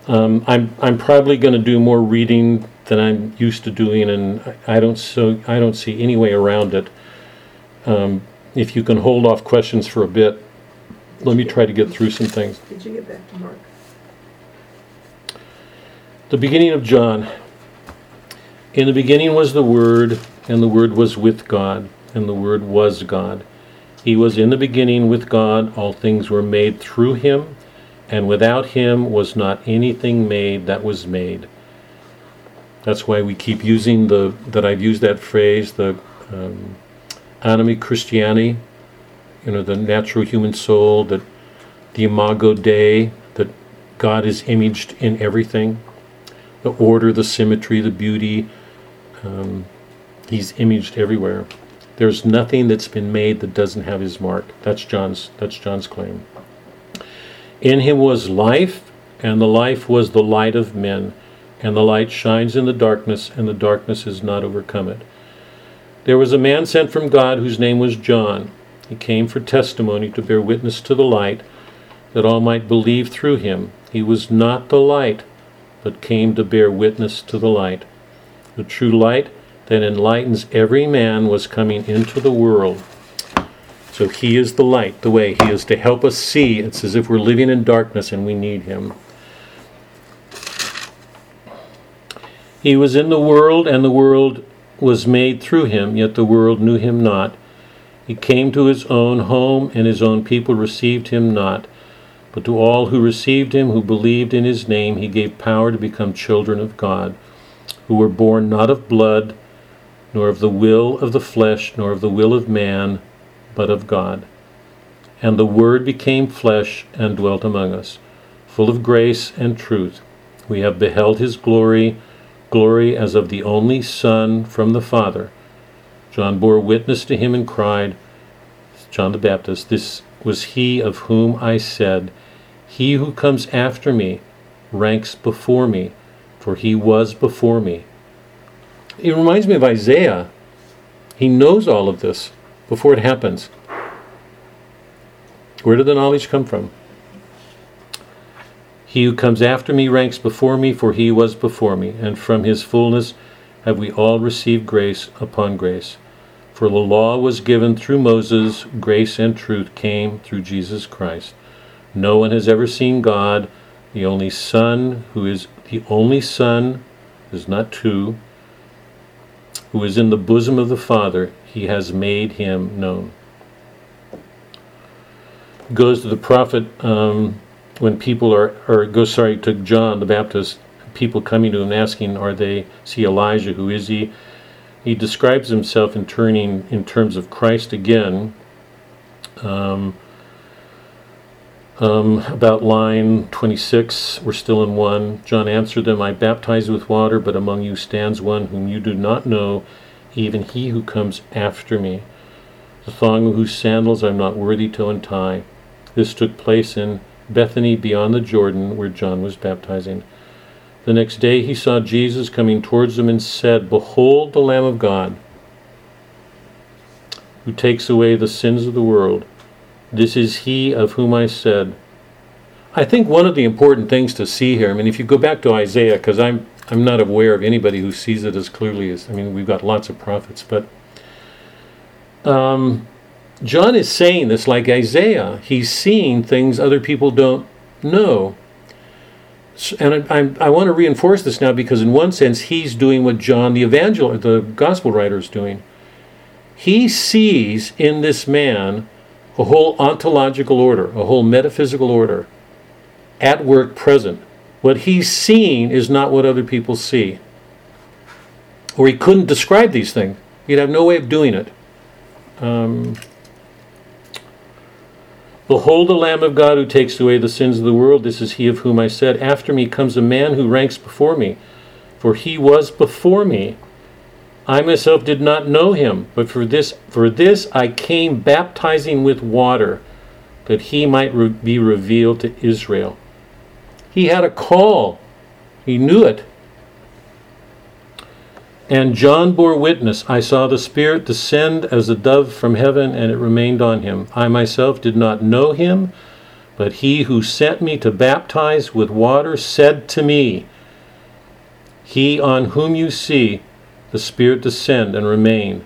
Um, I'm, I'm probably going to do more reading than I'm used to doing, and I don't so I don't see any way around it. Um, if you can hold off questions for a bit, let me try to get through some things. did you get back to Mark? The beginning of John. In the beginning was the Word, and the Word was with God, and the Word was God. He was in the beginning with God. All things were made through him, and without him was not anything made that was made. That's why we keep using the, that I've used that phrase, the um, anima Christiani, you know, the natural human soul, that the imago Dei, that God is imaged in everything the order, the symmetry, the beauty. Um, he's imaged everywhere. There's nothing that's been made that doesn't have his mark. That's John's. That's John's claim. In him was life, and the life was the light of men, and the light shines in the darkness, and the darkness has not overcome it. There was a man sent from God whose name was John. He came for testimony to bear witness to the light, that all might believe through him. He was not the light but came to bear witness to the light. The true light that enlightens every man was coming into the world. So he is the light, the way. He is to help us see. It's as if we're living in darkness and we need him. He was in the world, and the world was made through him, yet the world knew him not. He came to his own home, and his own people received him not. But to all who received him, who believed in his name, he gave power to become children of God, who were born not of blood, nor of the will of the flesh, nor of the will of man, but of God. And the Word became flesh and dwelt among us, full of grace and truth. We have beheld his glory, glory as of the only Son from the Father. John bore witness to him and cried, John the Baptist, This was he of whom I said, He who comes after me ranks before me, for he was before me. It reminds me of Isaiah. He knows all of this before it happens. Where did the knowledge come from? He who comes after me ranks before me, for he was before me, and from his fullness have we all received grace upon grace. For the law was given through Moses, grace and truth came through Jesus Christ. No one has ever seen God, the only Son, who is the only Son, is not two, who is in the bosom of the Father, he has made him known. goes to the prophet um, when people are, or goes, sorry, to John the Baptist, people coming to him asking, Are they, see Elijah? Who is he? He describes himself in turning in terms of Christ again. Um, um, about line 26, we're still in 1. John answered them, I baptize with water, but among you stands one whom you do not know, even he who comes after me, the thong of whose sandals I'm not worthy to untie. This took place in Bethany beyond the Jordan, where John was baptizing. The next day he saw Jesus coming towards him and said, Behold the Lamb of God, who takes away the sins of the world. This is he of whom I said. I think one of the important things to see here, I mean, if you go back to Isaiah, because I'm I'm not aware of anybody who sees it as clearly as I mean, we've got lots of prophets, but um, John is saying this like Isaiah. He's seeing things other people don't know. And I, I, I want to reinforce this now because, in one sense, he's doing what John the evangel, the gospel writer, is doing. He sees in this man a whole ontological order, a whole metaphysical order at work present. What he's seeing is not what other people see. Or he couldn't describe these things, he'd have no way of doing it. Um, Behold the Lamb of God who takes away the sins of the world. This is he of whom I said, After me comes a man who ranks before me, for he was before me. I myself did not know him, but for this for this I came baptizing with water, that he might re- be revealed to Israel. He had a call. He knew it. And John bore witness I saw the Spirit descend as a dove from heaven, and it remained on him. I myself did not know him, but he who sent me to baptize with water said to me, He on whom you see the Spirit descend and remain,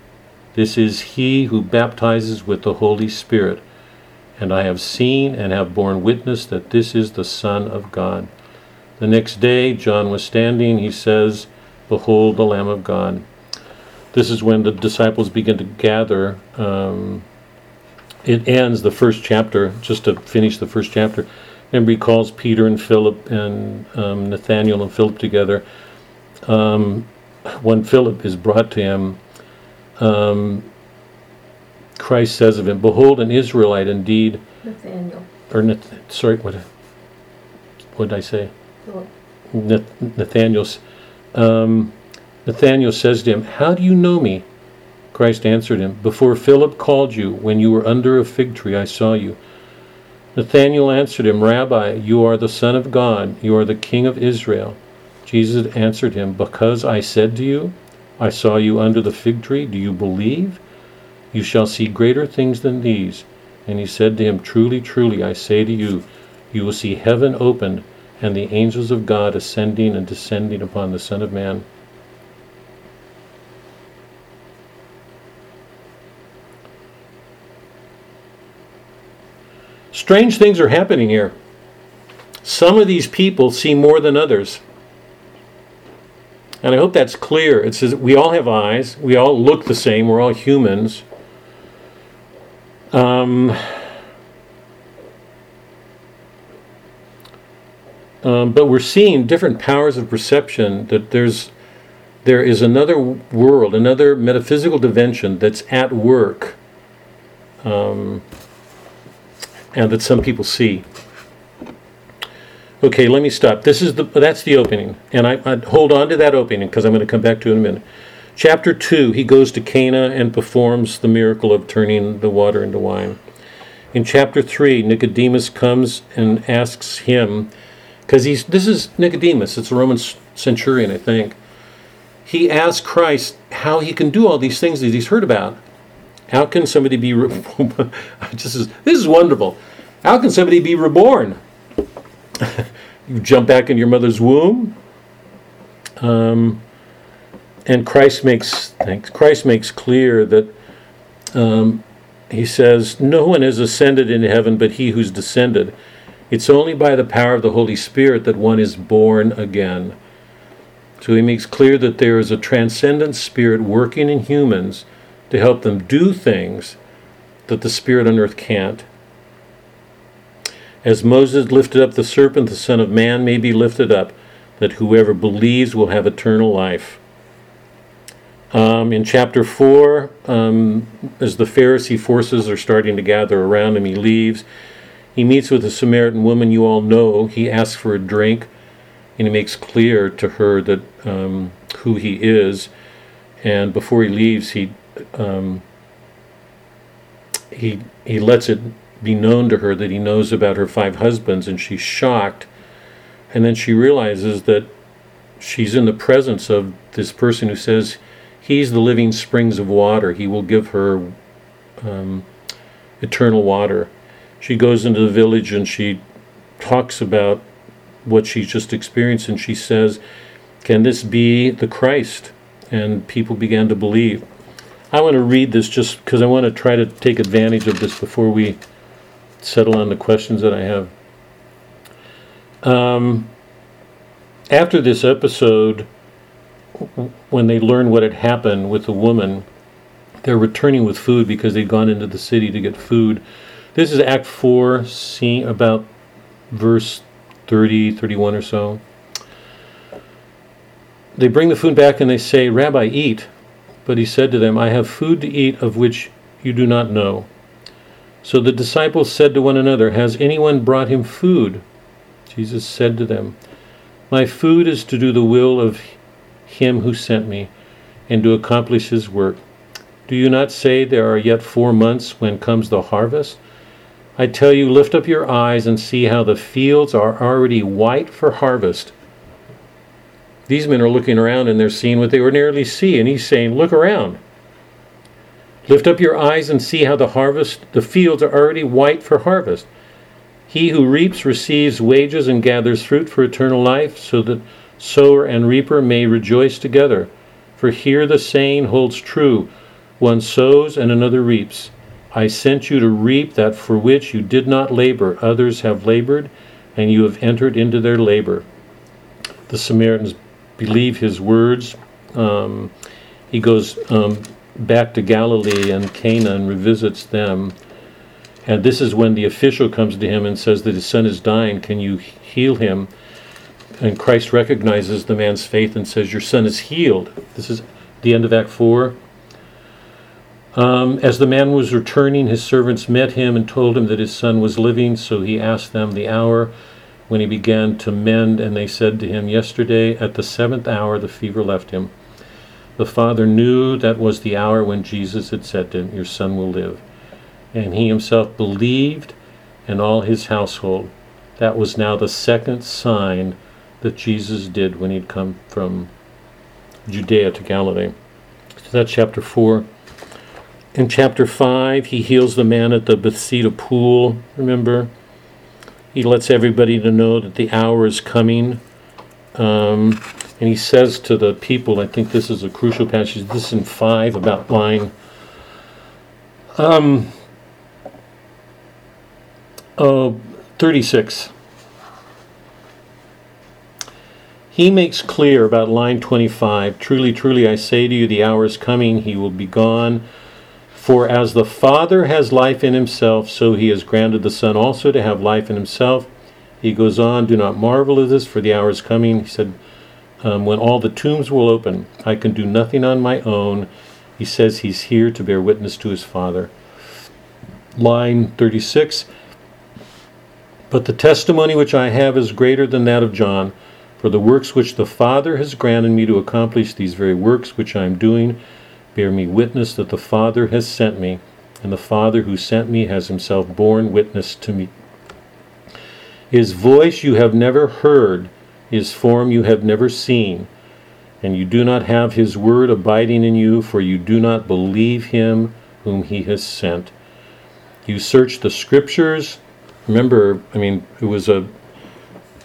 this is he who baptizes with the Holy Spirit. And I have seen and have borne witness that this is the Son of God. The next day, John was standing, he says, Behold the Lamb of God. This is when the disciples begin to gather. Um, it ends the first chapter, just to finish the first chapter, and recalls Peter and Philip and um, Nathaniel and Philip together. Um, when Philip is brought to him, um, Christ says of him, Behold, an Israelite indeed. Nathaniel. Or, Nath- sorry, what, what did I say? Philip. Nath- Nathaniel's um, Nathanael says to him, How do you know me? Christ answered him, Before Philip called you, when you were under a fig tree, I saw you. Nathanael answered him, Rabbi, you are the Son of God, you are the King of Israel. Jesus answered him, Because I said to you, I saw you under the fig tree, do you believe? You shall see greater things than these. And he said to him, Truly, truly, I say to you, you will see heaven opened and the angels of God ascending and descending upon the Son of Man. Strange things are happening here. Some of these people see more than others. And I hope that's clear. It says we all have eyes, we all look the same, we're all humans. Um, um, but we're seeing different powers of perception that there's there is another world, another metaphysical dimension that's at work, um, and that some people see. Okay, let me stop. This is the that's the opening, and I, I hold on to that opening because I'm going to come back to it in a minute. Chapter two, he goes to Cana and performs the miracle of turning the water into wine. In chapter three, Nicodemus comes and asks him, because he's this is Nicodemus, it's a Roman centurion, I think. He asks Christ how he can do all these things that he's heard about. How can somebody be? Re- this is this is wonderful. How can somebody be reborn? you jump back in your mother's womb. Um, and Christ makes thanks. Christ makes clear that um, he says, "No one has ascended into heaven, but he who's descended. It's only by the power of the Holy Spirit that one is born again." So he makes clear that there is a transcendent spirit working in humans to help them do things that the spirit on earth can't. As Moses lifted up the serpent, the Son of Man may be lifted up, that whoever believes will have eternal life. Um, in chapter 4, um, as the Pharisee forces are starting to gather around him, he leaves. He meets with a Samaritan woman you all know. He asks for a drink, and he makes clear to her that um, who he is. And before he leaves, he um, he he lets it be known to her that he knows about her five husbands, and she's shocked. And then she realizes that she's in the presence of this person who says he's the living springs of water. He will give her um, eternal water. She goes into the village and she talks about what she's just experienced, and she says, Can this be the Christ? And people began to believe. I want to read this just because I want to try to take advantage of this before we settle on the questions that I have. Um, after this episode, when they learn what had happened with the woman, they're returning with food because they'd gone into the city to get food. This is Act 4, scene about verse 30, 31 or so. They bring the food back and they say, Rabbi, eat. But he said to them, I have food to eat of which you do not know. So the disciples said to one another, Has anyone brought him food? Jesus said to them, My food is to do the will of him who sent me, and to accomplish his work. Do you not say there are yet four months when comes the harvest? I tell you, lift up your eyes and see how the fields are already white for harvest. These men are looking around and they're seeing what they ordinarily see, and he's saying, Look around. Lift up your eyes and see how the harvest, the fields are already white for harvest. He who reaps receives wages and gathers fruit for eternal life, so that sower and reaper may rejoice together. For here the saying holds true one sows and another reaps. I sent you to reap that for which you did not labor. Others have labored, and you have entered into their labor. The Samaritans believe his words. Um, he goes um, back to Galilee and Cana and revisits them. And this is when the official comes to him and says that his son is dying. Can you heal him? And Christ recognizes the man's faith and says, Your son is healed. This is the end of Act 4. Um, as the man was returning, his servants met him and told him that his son was living. So he asked them the hour when he began to mend, and they said to him, Yesterday at the seventh hour the fever left him. The father knew that was the hour when Jesus had said to him, Your son will live. And he himself believed, and all his household. That was now the second sign that Jesus did when he'd come from Judea to Galilee. So that's chapter 4. In chapter 5, he heals the man at the Bethesda pool, remember? He lets everybody to know that the hour is coming. Um, and he says to the people, I think this is a crucial passage, this is in 5, about line. Um, oh, 36. He makes clear about line 25 Truly, truly, I say to you, the hour is coming, he will be gone for as the Father has life in himself, so he has granted the Son also to have life in himself. He goes on, Do not marvel at this, for the hour is coming. He said, um, When all the tombs will open, I can do nothing on my own. He says he's here to bear witness to his Father. Line 36 But the testimony which I have is greater than that of John. For the works which the Father has granted me to accomplish, these very works which I am doing, bear me witness that the Father has sent me, and the Father who sent me has himself borne witness to me. His voice you have never heard, his form you have never seen, and you do not have his word abiding in you, for you do not believe him whom he has sent. You search the scriptures. Remember, I mean, it was a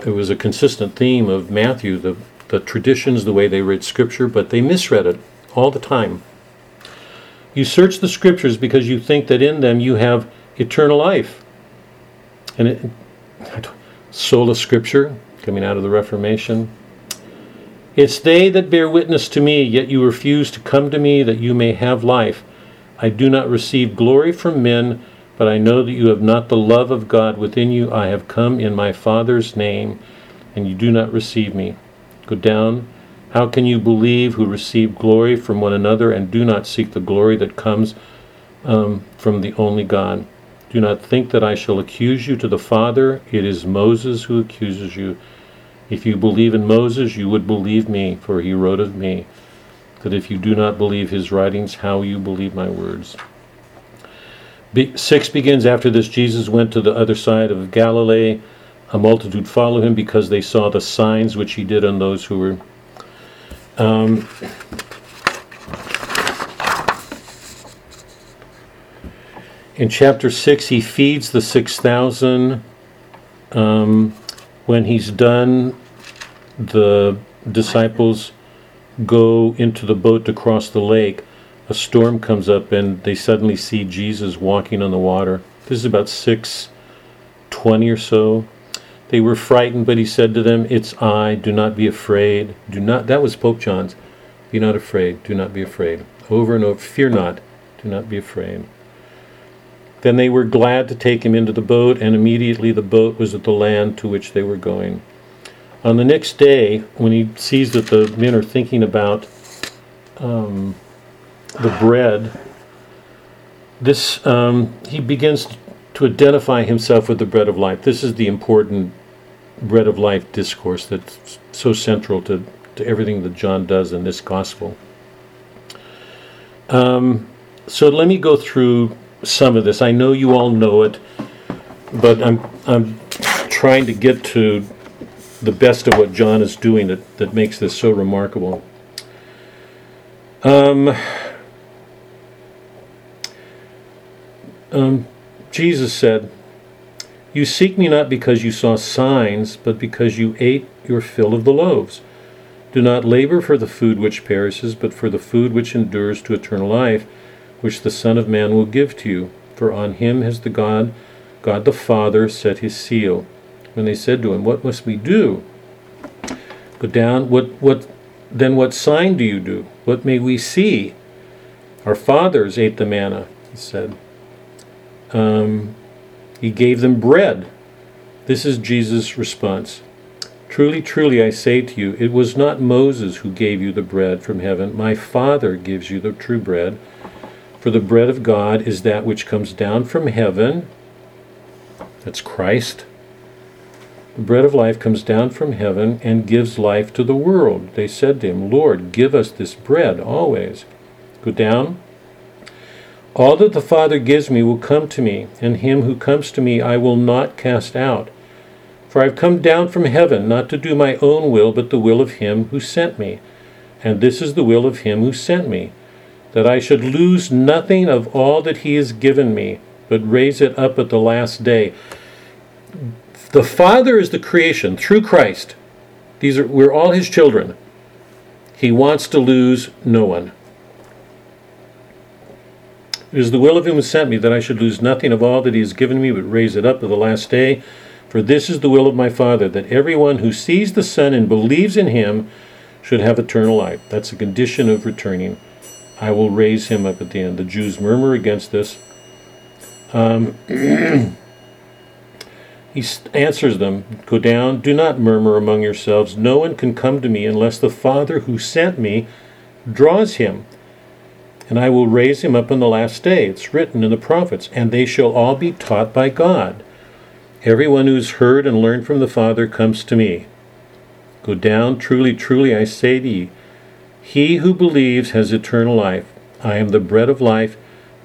it was a consistent theme of Matthew, the, the traditions, the way they read scripture, but they misread it all the time. You search the scriptures because you think that in them you have eternal life. And it, sola scriptura, coming out of the Reformation. It's they that bear witness to me, yet you refuse to come to me that you may have life. I do not receive glory from men, but I know that you have not the love of God within you. I have come in my Father's name, and you do not receive me. Go down. How can you believe who receive glory from one another and do not seek the glory that comes um, from the only God? Do not think that I shall accuse you to the Father. It is Moses who accuses you. If you believe in Moses, you would believe me, for he wrote of me. That if you do not believe his writings, how you believe my words? Be- six begins after this Jesus went to the other side of Galilee. A multitude followed him because they saw the signs which he did on those who were. Um, in chapter 6, he feeds the 6,000. Um, when he's done, the disciples go into the boat to cross the lake. A storm comes up, and they suddenly see Jesus walking on the water. This is about 620 or so. They were frightened, but he said to them, It's I, do not be afraid. Do not, that was Pope John's. Be not afraid, do not be afraid. Over and over, fear not, do not be afraid. Then they were glad to take him into the boat, and immediately the boat was at the land to which they were going. On the next day, when he sees that the men are thinking about um, the bread, this um, he begins to identify himself with the bread of life. This is the important bread of life discourse that's so central to, to everything that John does in this gospel. Um, so let me go through some of this. I know you all know it, but I'm I'm trying to get to the best of what John is doing that, that makes this so remarkable. Um, um, Jesus said, You seek me not because you saw signs, but because you ate your fill of the loaves. Do not labor for the food which perishes, but for the food which endures to eternal life, which the Son of Man will give to you. For on him has the God, God the Father, set his seal. When they said to him, What must we do? Go down, what what then what sign do you do? What may we see? Our fathers ate the manna, he said. Um, he gave them bread. This is Jesus' response. Truly, truly, I say to you, it was not Moses who gave you the bread from heaven. My Father gives you the true bread. For the bread of God is that which comes down from heaven. That's Christ. The bread of life comes down from heaven and gives life to the world. They said to him, Lord, give us this bread always. Go down. All that the Father gives me will come to me, and him who comes to me I will not cast out. For I have come down from heaven not to do my own will, but the will of him who sent me. And this is the will of him who sent me, that I should lose nothing of all that he has given me, but raise it up at the last day. The Father is the creation through Christ. These are we're all his children. He wants to lose no one. It is the will of him who sent me that I should lose nothing of all that he has given me, but raise it up at the last day. For this is the will of my Father, that everyone who sees the Son and believes in him should have eternal life. That's a condition of returning. I will raise him up at the end. The Jews murmur against this. Um, he answers them Go down, do not murmur among yourselves. No one can come to me unless the Father who sent me draws him. And I will raise him up on the last day. It's written in the prophets, and they shall all be taught by God. Everyone who's heard and learned from the Father comes to me. Go down, truly, truly, I say to ye, he who believes has eternal life. I am the bread of life.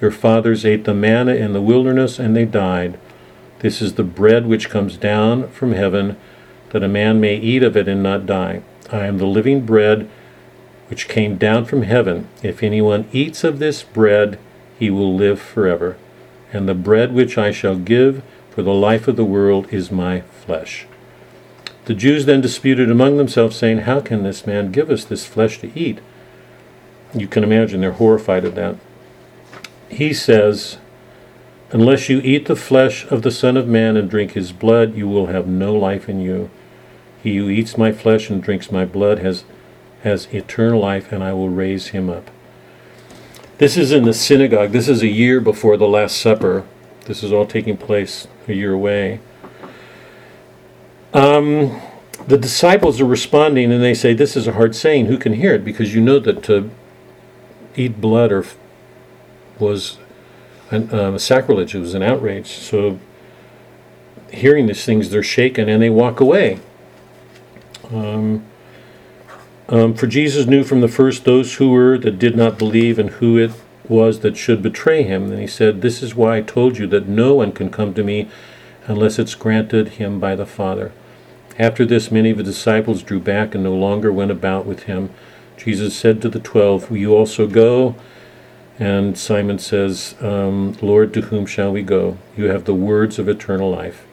Your fathers ate the manna in the wilderness, and they died. This is the bread which comes down from heaven, that a man may eat of it and not die. I am the living bread which came down from heaven. If anyone eats of this bread, he will live forever. And the bread which I shall give for the life of the world is my flesh. The Jews then disputed among themselves, saying, How can this man give us this flesh to eat? You can imagine they're horrified at that. He says, Unless you eat the flesh of the Son of Man and drink his blood, you will have no life in you. He who eats my flesh and drinks my blood has, has eternal life, and I will raise him up. This is in the synagogue. This is a year before the Last Supper. This is all taking place a year away. Um, the disciples are responding and they say, This is a hard saying. Who can hear it? Because you know that to eat blood or was an, um, a sacrilege, it was an outrage. So, hearing these things, they're shaken and they walk away. Um, um, for Jesus knew from the first those who were that did not believe and who it was that should betray him. And he said, This is why I told you that no one can come to me unless it's granted him by the Father. After this, many of the disciples drew back and no longer went about with him. Jesus said to the twelve, Will you also go? And Simon says, um, Lord, to whom shall we go? You have the words of eternal life.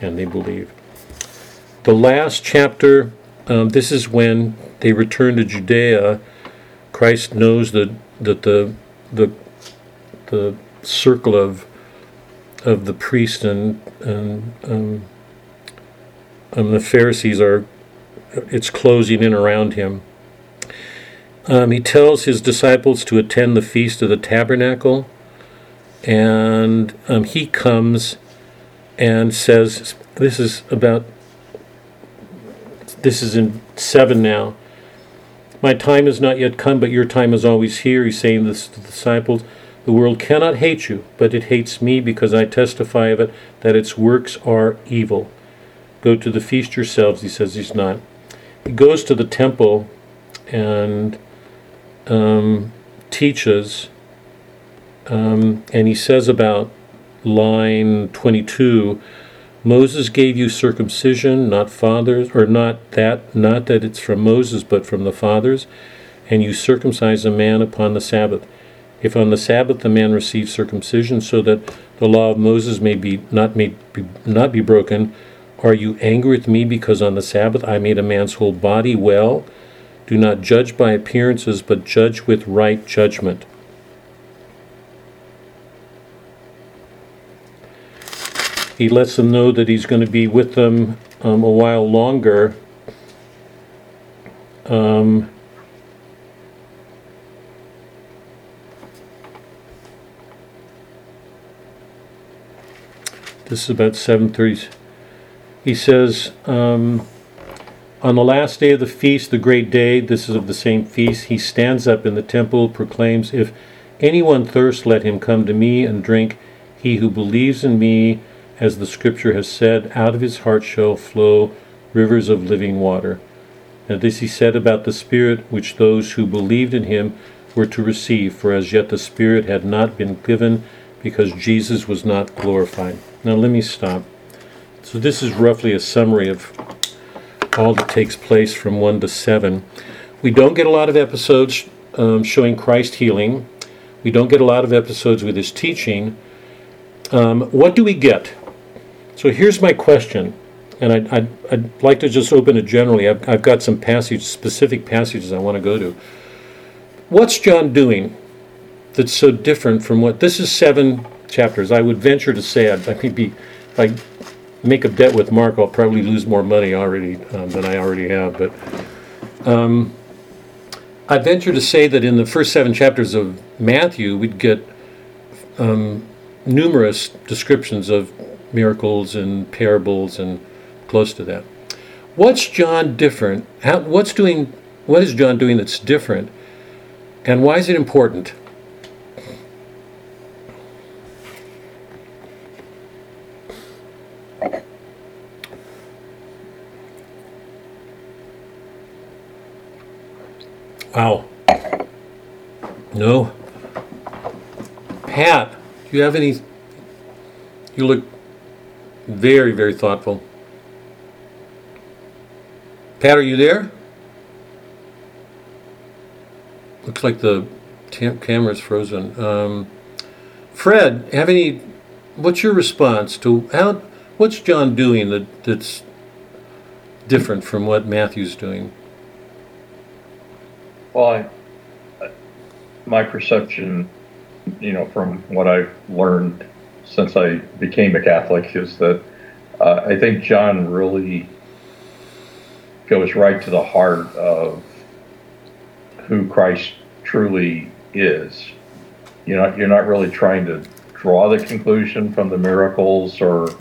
And they believe. The last chapter, um, this is when they return to Judea. Christ knows that, that the, the, the circle of, of the priest and, and um, um, the Pharisees are, it's closing in around him. Um, he tells his disciples to attend the feast of the tabernacle, and um, he comes and says, "This is about. This is in seven now. My time has not yet come, but your time is always here." He's saying this to the disciples. The world cannot hate you, but it hates me because I testify of it that its works are evil. Go to the feast yourselves, he says he's not. He goes to the temple and um, teaches, um, and he says about line 22 Moses gave you circumcision, not fathers, or not that, not that it's from Moses, but from the fathers, and you circumcise a man upon the Sabbath. If on the Sabbath the man receives circumcision, so that the law of Moses may be not may be, not be broken, are you angry with me because on the Sabbath I made a man's whole body well? Do not judge by appearances, but judge with right judgment. He lets them know that he's going to be with them um, a while longer. Um, this is about 7:30. He says, um, On the last day of the feast, the great day, this is of the same feast, he stands up in the temple, proclaims, If anyone thirst, let him come to me and drink. He who believes in me, as the scripture has said, out of his heart shall flow rivers of living water. And this he said about the Spirit, which those who believed in him were to receive, for as yet the Spirit had not been given, because Jesus was not glorified. Now let me stop. So this is roughly a summary of all that takes place from 1 to 7. We don't get a lot of episodes um, showing Christ healing. We don't get a lot of episodes with his teaching. Um, what do we get? So here's my question, and I'd, I'd, I'd like to just open it generally. I've, I've got some passage, specific passages I want to go to. What's John doing that's so different from what this is seven chapters? I would venture to say I'd, I could be I make a bet with Mark, I'll probably lose more money already um, than I already have. But um, I venture to say that in the first seven chapters of Matthew, we'd get um, numerous descriptions of miracles and parables and close to that. What's John different? How, what's doing? What is John doing that's different? And why is it important? Wow. No. Pat, do you have any? You look very, very thoughtful. Pat, are you there? Looks like the tam- camera's frozen. Um, Fred, have any? What's your response to how? What's John doing that, that's different from what Matthew's doing? Well, I, my perception, you know, from what I've learned since I became a Catholic is that uh, I think John really goes right to the heart of who Christ truly is. You know, you're not really trying to draw the conclusion from the miracles or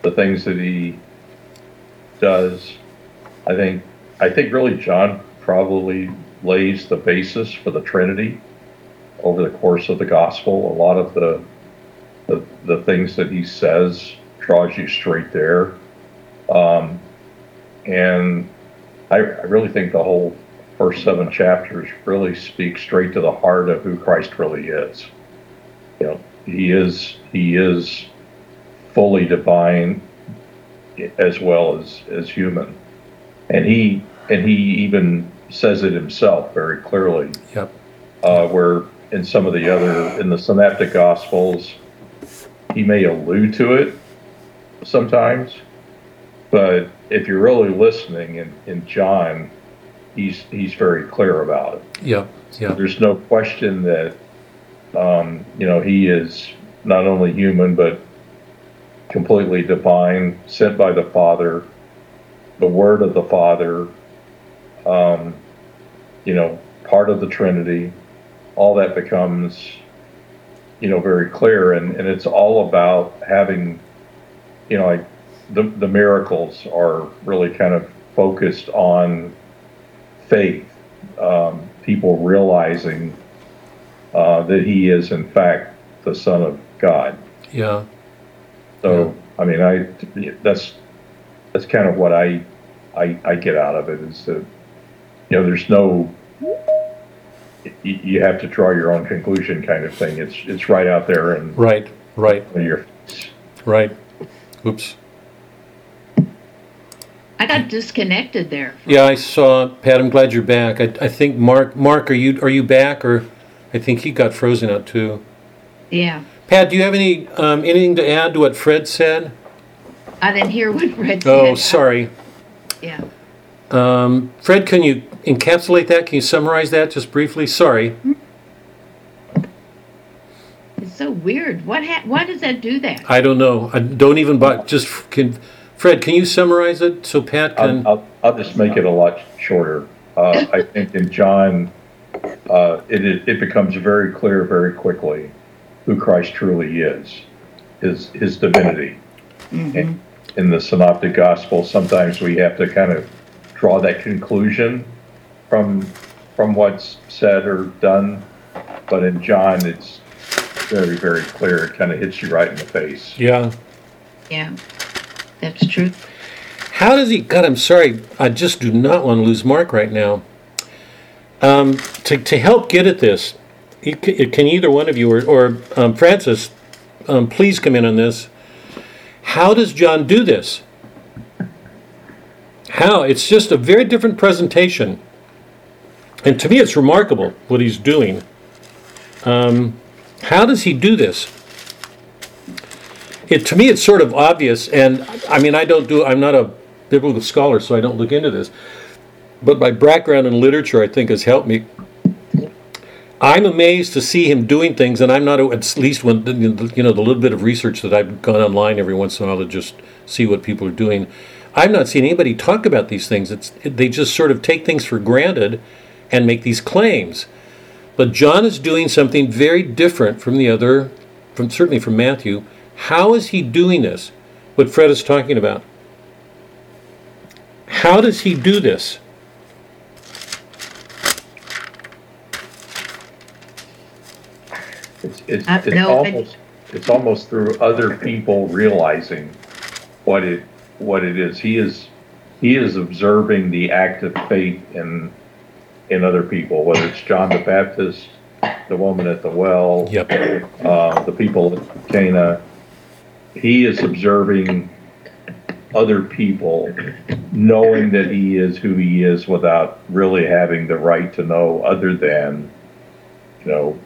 the things that he does. I think I think really John probably lays the basis for the Trinity over the course of the gospel. A lot of the the, the things that he says draws you straight there. Um, and I, I really think the whole first seven chapters really speak straight to the heart of who Christ really is. You know, he is he is fully divine as well as as human, and he and he even says it himself very clearly. Yep. Uh, where in some of the other in the synoptic gospels, he may allude to it sometimes, but if you're really listening in, in John, he's he's very clear about it. Yep. Yep. There's no question that um, you know he is not only human but completely divine, sent by the Father, the Word of the Father, um, you know, part of the Trinity. All that becomes you know very clear, and, and it's all about having you know like the the miracles are really kind of focused on faith, um, people realizing uh, that he is in fact the Son of God. Yeah. So I mean, I that's that's kind of what I I, I get out of it is that you know there's no you, you have to draw your own conclusion kind of thing. It's it's right out there and Right. Right. your Right. Oops. I got disconnected there. Yeah, I saw Pat. I'm glad you're back. I, I think Mark. Mark, are you are you back or? I think he got frozen out too. Yeah. Pat, do you have any um, anything to add to what Fred said? I didn't hear what Fred said. Oh, sorry. Yeah. Um, Fred, can you encapsulate that? Can you summarize that just briefly? Sorry. It's so weird. What ha- why does that do that? I don't know. I don't even. But just can, Fred, can you summarize it so Pat can? I'll, I'll, I'll just make it a lot shorter. Uh, I think in John, uh, it, it it becomes very clear very quickly who Christ truly is, his his divinity. In, in the Synoptic Gospel, sometimes we have to kind of draw that conclusion from from what's said or done, but in John, it's very very clear. It kind of hits you right in the face. yeah. Yeah. That's true. How does he? God, I'm sorry. I just do not want to lose Mark right now. Um, to, to help get at this, you c- can either one of you or, or um, Francis, um, please come in on this. How does John do this? How? It's just a very different presentation. And to me, it's remarkable what he's doing. Um, how does he do this? It, to me, it's sort of obvious, and I mean, I don't do, I'm not a biblical scholar, so I don't look into this. But my background in literature, I think, has helped me. I'm amazed to see him doing things, and I'm not, at least when, you know, the little bit of research that I've gone online every once in a while to just see what people are doing. I've not seen anybody talk about these things. It's, they just sort of take things for granted and make these claims. But John is doing something very different from the other, from certainly from Matthew. How is he doing this? What Fred is talking about. How does he do this? It's it's, Uh, it's no, I- almost it's almost through other people realizing what it what it is. He is he is observing the act of faith in in other people, whether it's John the Baptist, the woman at the well, Yep. uh, the people at Cana. He is observing other people, knowing that he is who he is without really having the right to know other than, you know,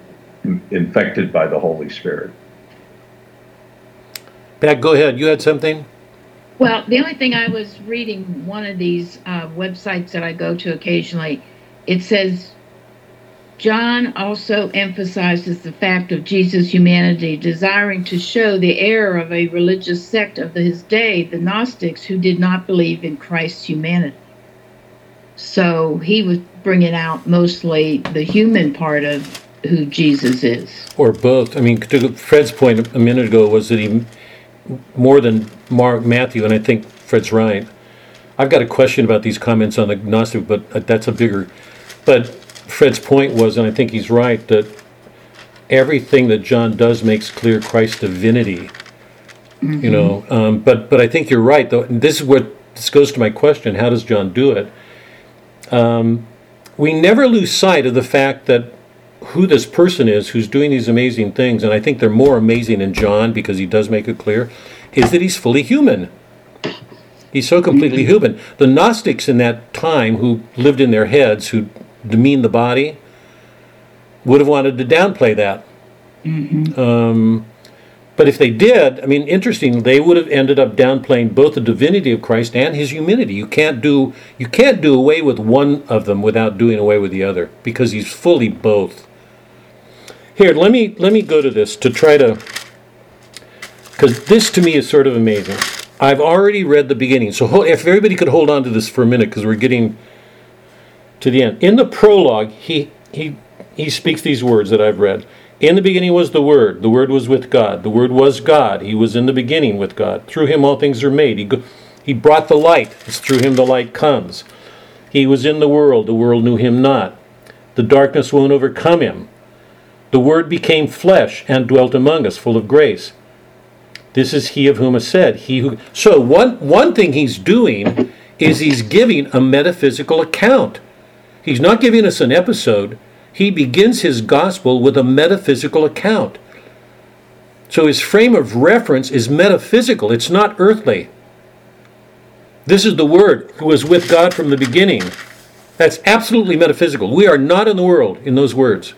infected by the Holy Spirit. Pat, go ahead. You had something? Well, the only thing I was reading one of these uh, websites that I go to occasionally, it says John also emphasizes the fact of Jesus' humanity, desiring to show the error of a religious sect of his day, the Gnostics, who did not believe in Christ's humanity. So he was bringing out mostly the human part of who Jesus is. Or both. I mean, to Fred's point a minute ago was that he more than Mark, Matthew, and I think Fred's right. I've got a question about these comments on the Gnostic, but that's a bigger. But Fred's point was, and I think he's right, that everything that John does makes clear Christ's divinity. You know, um, but but I think you're right though. This is what this goes to my question: How does John do it? Um, we never lose sight of the fact that who this person is who's doing these amazing things, and I think they're more amazing in John because he does make it clear, is that he's fully human. He's so completely human. The Gnostics in that time who lived in their heads, who demeaned the body, would have wanted to downplay that. Um, but if they did, I mean, interesting, they would have ended up downplaying both the divinity of Christ and his humanity. You can't do you can't do away with one of them without doing away with the other because he's fully both. Here, let me let me go to this to try to because this to me is sort of amazing. I've already read the beginning, so if everybody could hold on to this for a minute because we're getting to the end. In the prologue, he he he speaks these words that I've read. In the beginning was the Word. The Word was with God. The Word was God. He was in the beginning with God. Through him all things are made. He, go, he brought the light. It's through him the light comes. He was in the world. The world knew him not. The darkness won't overcome him. The Word became flesh and dwelt among us, full of grace. This is he of whom is said, he who. So one one thing he's doing is he's giving a metaphysical account. He's not giving us an episode. He begins his gospel with a metaphysical account. So his frame of reference is metaphysical, it's not earthly. This is the Word who was with God from the beginning. That's absolutely metaphysical. We are not in the world in those words.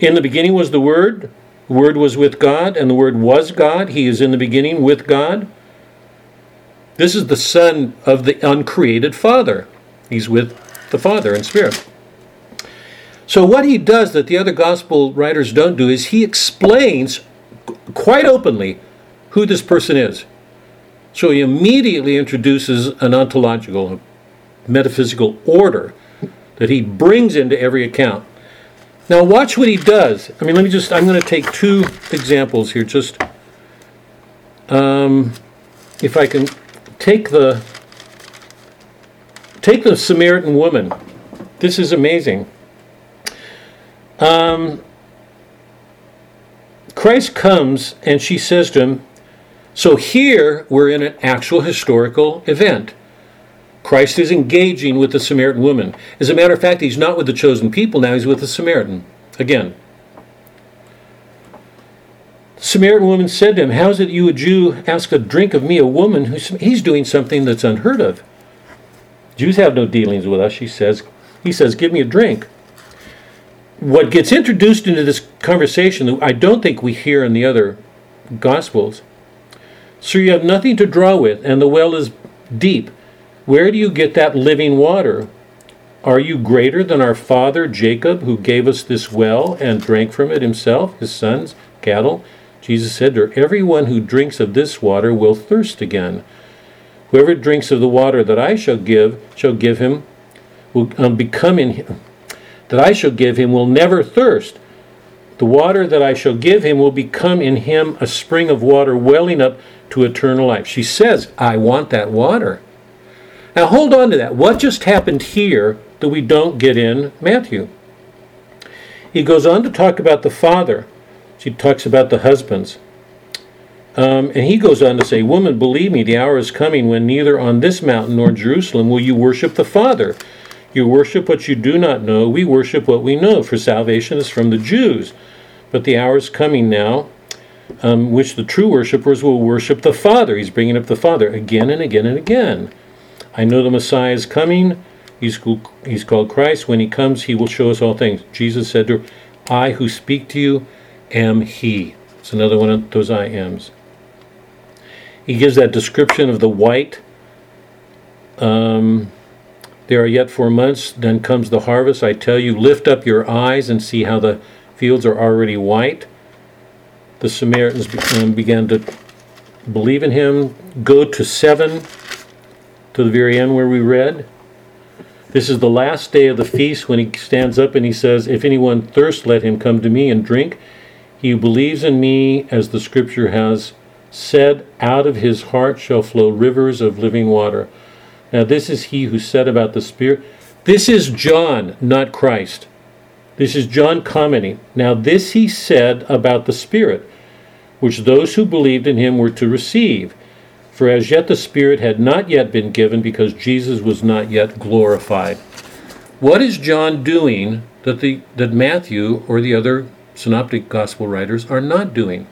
In the beginning was the Word, the Word was with God, and the Word was God. He is in the beginning with God. This is the Son of the uncreated Father. He's with the Father in spirit. So, what he does that the other gospel writers don't do is he explains quite openly who this person is. So, he immediately introduces an ontological, metaphysical order that he brings into every account. Now, watch what he does. I mean, let me just, I'm going to take two examples here. Just, um, if I can take the, take the Samaritan woman. This is amazing. Um, Christ comes and she says to him, so here we're in an actual historical event. Christ is engaging with the Samaritan woman. As a matter of fact, he's not with the chosen people now, he's with the Samaritan. Again. The Samaritan woman said to him, How is it you, a Jew, ask a drink of me, a woman who's he's doing something that's unheard of? Jews have no dealings with us, she says. He says, Give me a drink. What gets introduced into this conversation that I don't think we hear in the other Gospels. So you have nothing to draw with, and the well is deep. Where do you get that living water? Are you greater than our father Jacob, who gave us this well and drank from it himself, his sons, cattle? Jesus said to Everyone who drinks of this water will thirst again. Whoever drinks of the water that I shall give, shall give him, will um, become in him, that I shall give him will never thirst. The water that I shall give him will become in him a spring of water welling up to eternal life. She says, I want that water. Now hold on to that. What just happened here that we don't get in Matthew? He goes on to talk about the father. She talks about the husbands. Um, and he goes on to say, Woman, believe me, the hour is coming when neither on this mountain nor Jerusalem will you worship the Father. You worship what you do not know. We worship what we know, for salvation is from the Jews. But the hour is coming now, um, which the true worshippers will worship the Father. He's bringing up the Father again and again and again. I know the Messiah is coming. He's, he's called Christ. When he comes, he will show us all things. Jesus said to her, I who speak to you am he. It's another one of those I ams. He gives that description of the white. Um, there are yet four months, then comes the harvest. I tell you, lift up your eyes and see how the fields are already white. The Samaritans um, began to believe in him. Go to seven, to the very end where we read. This is the last day of the feast when he stands up and he says, If anyone thirst, let him come to me and drink. He who believes in me, as the scripture has said, out of his heart shall flow rivers of living water. Now, this is he who said about the Spirit. This is John, not Christ. This is John commenting. Now, this he said about the Spirit, which those who believed in him were to receive. For as yet the Spirit had not yet been given because Jesus was not yet glorified. What is John doing that, the, that Matthew or the other synoptic gospel writers are not doing?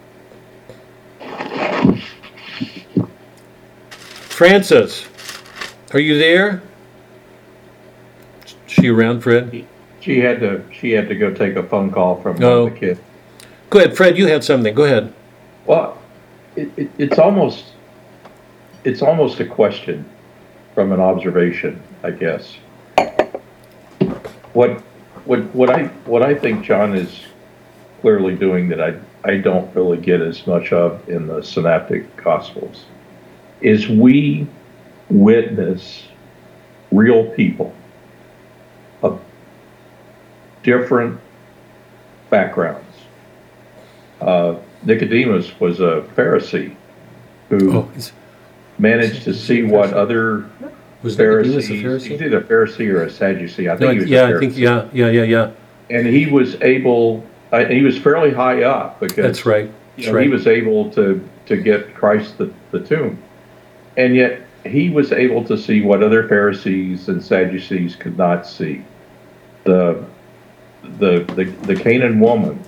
Francis, are you there? Is she around, Fred? She had to, she had to go take a phone call from Oh. the kids. Go ahead, Fred. You had something. Go ahead. Well, it, it, it's almost, it's almost a question from an observation, I guess. What, what, what I, what I think John is clearly doing that I, I don't really get as much of in the synoptic gospels is we witness real people of different backgrounds. Uh, Nicodemus was a Pharisee who Oh, managed to see what other was Nicodemus a Pharisees, he's Pharisee? either a Pharisee or a Sadducee. I think he was yeah, a I think yeah, yeah, yeah, yeah. And he was able, uh, he was fairly high up because That's right. you That's know, he right. was able to to get Christ the, the tomb, and yet he was able to see what other Pharisees and Sadducees could not see. The the the, the Canaan woman,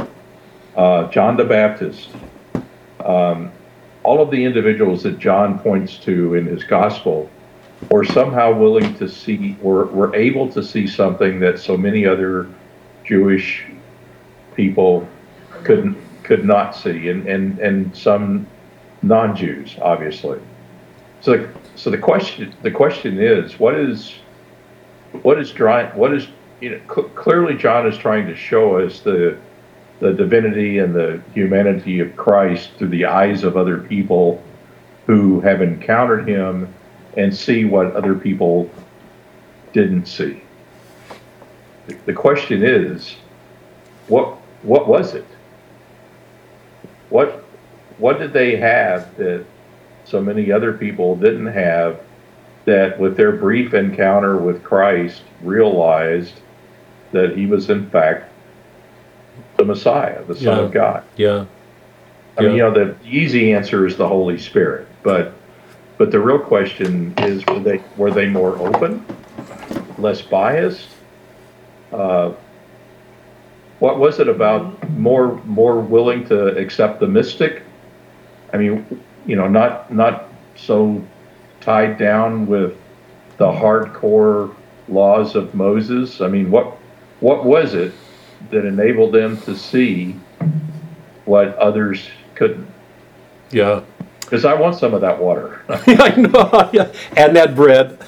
uh, John the Baptist, um, all of the individuals that John points to in his gospel were somehow willing to see were, were able to see something that so many other Jewish people couldn't could not see and, and, and some non-Jews obviously. So so the question the question is what is what is trying what is you know cl- clearly John is trying to show us the the divinity and the humanity of Christ through the eyes of other people who have encountered him and see what other people didn't see. The- question is, what what was it? What what did they have that so many other people didn't have that with their brief encounter with Christ realized that he was in fact the Messiah, the Son Yeah. of God? Yeah. I mean, Yeah. you know, the easy answer is the Holy Spirit, but but the real question is, were they were they more open, less biased? Uh, what was it about more more willing to accept the mystic? I mean, you know, not not so tied down with the hardcore laws of Moses. I mean, what what was it that enabled them to see what others couldn't? Yeah. Because I want some of that water. I know. Yeah. And that bread.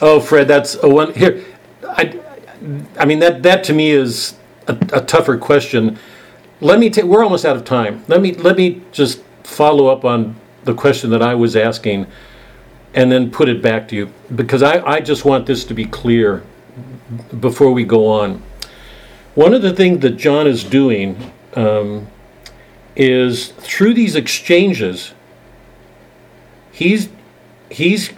Oh, Fred, that's a one here. I, I mean that that to me is a, a tougher question. Let me take. We're almost out of time. Let me let me just follow up on the question that I was asking, and then put it back to you because I I just want this to be clear before we go on. One of the things that John is doing um, is through these exchanges he's he's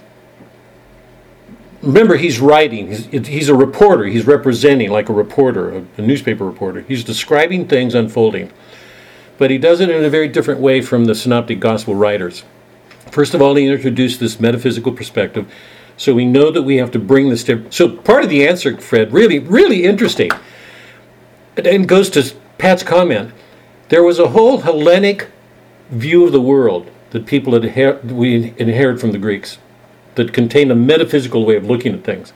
remember he's writing. He's, he's a reporter. He's representing like a reporter a, a newspaper reporter. He's describing things unfolding. But he does it in a very different way from the synoptic gospel writers. First of all he introduced this metaphysical perspective. So we know that we have to bring this to so part of the answer fred really really interesting and goes to pat's comment there was a whole hellenic view of the world that people had we inherit from the Greeks that contained a metaphysical way of looking at things.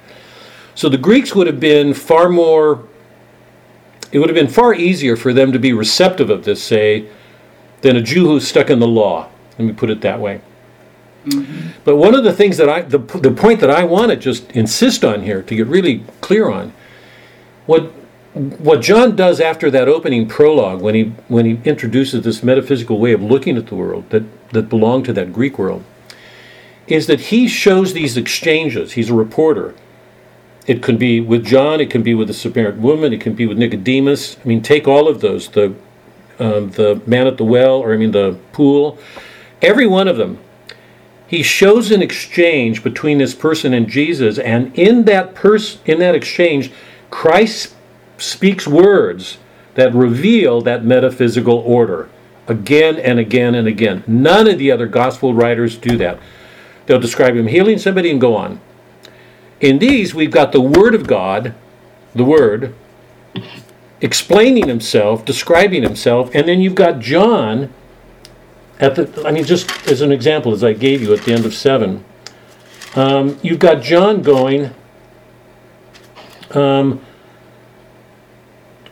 So the Greeks would have been far more it would have been far easier for them to be receptive of this, say, than a Jew who's stuck in the law. Let me put it that way. Mm-hmm. But one of the things that I, the, the point that I want to just insist on here to get really clear on, what what John does after that opening prologue, when he when he introduces this metaphysical way of looking at the world that that belonged to that Greek world, is that he shows these exchanges. He's a reporter, It could be with John. It can be with the Samaritan woman. It can be with Nicodemus. I mean, take all of those. The um, the man at the well, or I mean the pool. Every one of them. He shows an exchange between this person and Jesus, and in that pers- in that exchange, Christ speaks words that reveal that metaphysical order again and again and again. None of the other gospel writers do that. They'll describe him healing somebody and go on. In these, we've got the Word of God, the Word, explaining himself, describing himself, and then you've got John at the, I mean, just as an example, as I gave you at the end of seven, um, you've got John going, um,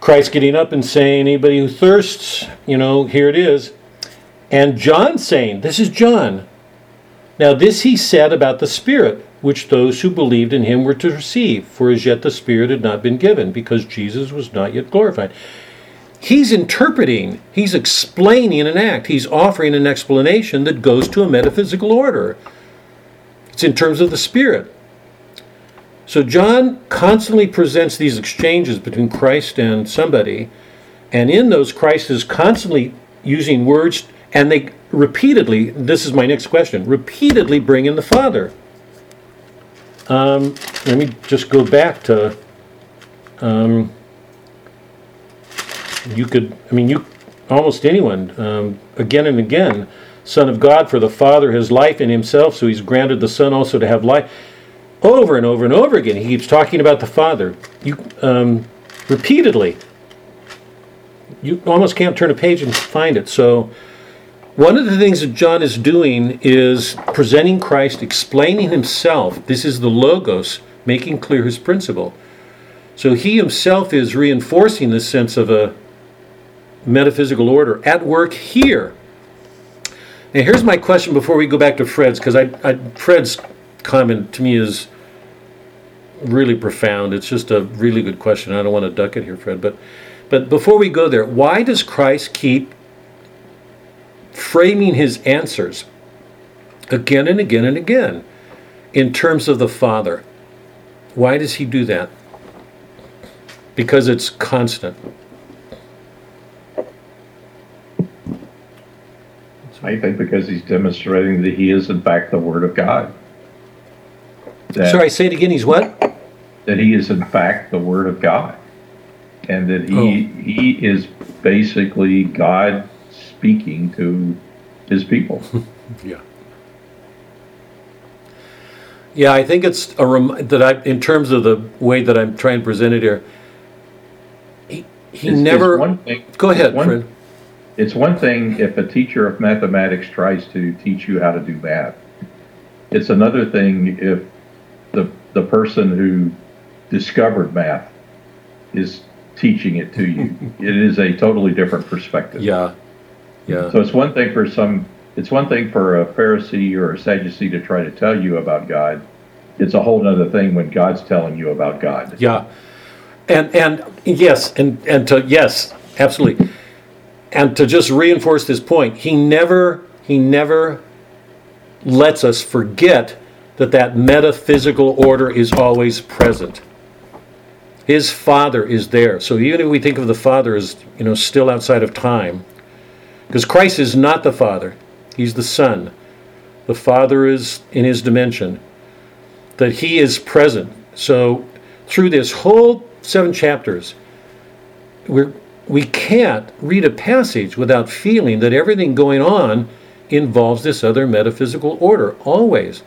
Christ getting up and saying, anybody who thirsts, you know, here it is. And John saying, this is John. Now, this he said about the Spirit, which those who believed in him were to receive, for as yet the Spirit had not been given, because Jesus was not yet glorified. He's interpreting, he's explaining an act, he's offering an explanation that goes to a metaphysical order. It's in terms of the Spirit. So John constantly presents these exchanges between Christ and somebody, and in those, Christ is constantly using words, and they repeatedly, this is my next question, repeatedly bring in the Father. Um, let me just go back to. Um, you could, I mean, you, almost anyone, um, again and again, Son of God, for the Father has life in himself, so he's granted the Son also to have life. Over and over and over again, he keeps talking about the Father. You um, repeatedly. You almost can't turn a page and find it. So, one of the things that John is doing is presenting Christ, explaining himself. This is the Logos, making clear his principle. So he himself is reinforcing this sense of a metaphysical order at work here. Now, here's my question before we go back to Fred's, because I, I, Fred's comment to me is really profound. It's just a really good question. I don't want to duck it here, Fred. But, but before we go there, why does Christ keep framing his answers again and again and again in terms of the Father? Why does he do that? Because it's constant. I think because he's demonstrating that he is in fact the Word of God. That, Sorry, say it again. He's what? that he is in fact the Word of God, and that he Oh. he is basically God speaking to his people. Yeah. Yeah, I think it's a rem- that I, in terms of the way that I'm trying to present it here. He, he It's- it's never. one thing- go ahead, it's one- Fred. It's one thing if a teacher of mathematics tries to teach you how to do math. It's another thing if the person who discovered math is teaching it to you. it is a totally different perspective. Yeah, yeah, So it's one thing for some, it's one thing for a Pharisee or a Sadducee to try to tell you about God. It's a whole other thing when God's telling you about God. yeah, and and yes, and and to yes, absolutely, and to just reinforce this point, he never he never lets us forget that that metaphysical order is always present. His Father is there. So even if we think of the Father as, you know, still outside of time, because Christ is not the Father, He's the Son. The Father is in His dimension, that He is present. So through this whole seven chapters, we're, we can't read a passage without feeling that everything going on involves this other metaphysical order, always.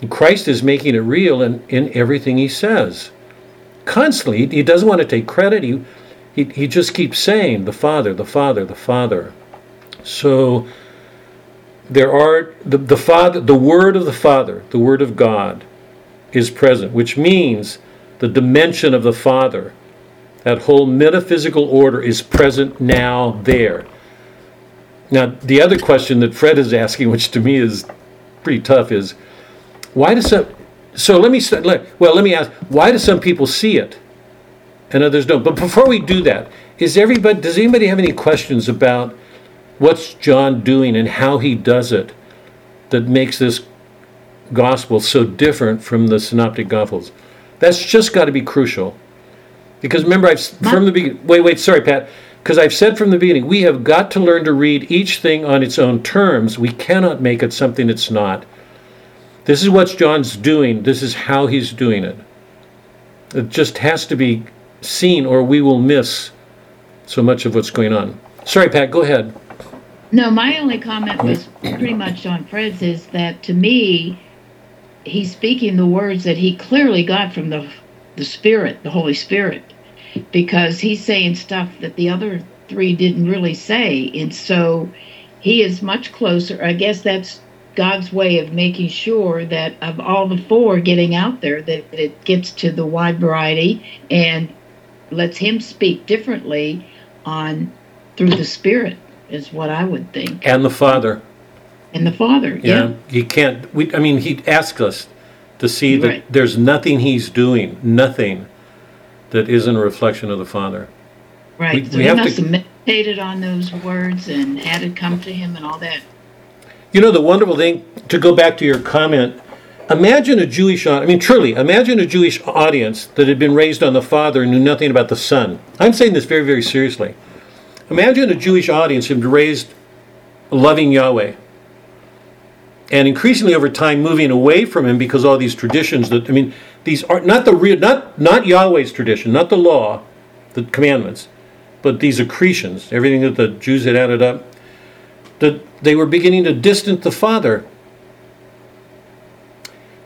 And Christ is making it real in, in everything He says constantly. He doesn't want to take credit. He, he, he just keeps saying, the Father, the Father, the Father. So there are the, the Father, the Word of the Father, the Word of God is present, which means the dimension of the Father, that whole metaphysical order is present now there. Now, the other question that Fred is asking, which to me is pretty tough, is why does some so let me st- let, well let me ask why do some people see it and others don't but before we do that is everybody does anybody have any questions about what's john doing and how he does it that makes this gospel so different from the synoptic gospels That's just got to be crucial. Because remember, I've from the beginning. Wait, wait, sorry, Pat. Because I've said from the beginning, we have got to learn to read each thing on its own terms. We cannot make it something it's not. This is what John's doing. This is how he's doing it. It just has to be seen, or we will miss so much of what's going on. Sorry, Pat. Go ahead. No, my only comment was pretty much on Fred's is that to me, he's speaking the words that he clearly got from the the Spirit, the Holy Spirit, because he's saying stuff that the other three didn't really say, and so he is much closer. I guess that's God's way of making sure that of all the four getting out there, that it gets to the wide variety and lets him speak differently on through the Spirit is what I would think. And the Father. And the Father, Yeah, yeah. he can't. We, I mean, he asked us to see that Right. there's nothing he's doing, nothing that isn't a reflection of the Father. Right. we so have he to- must have meditated on those words and had it come to him and all that. You know, the wonderful thing to go back to your comment. Imagine a Jewish, I mean, truly, imagine a Jewish audience that had been raised on the Father and knew nothing about the Son. I'm saying this very, very seriously. Imagine a Jewish audience who had been raised loving Yahweh, and increasingly over time moving away from Him because all these traditions that I mean, these are not the real, not not Yahweh's tradition, not the law, the commandments, but these accretions, everything that the Jews had added up that they were beginning to distance the Father.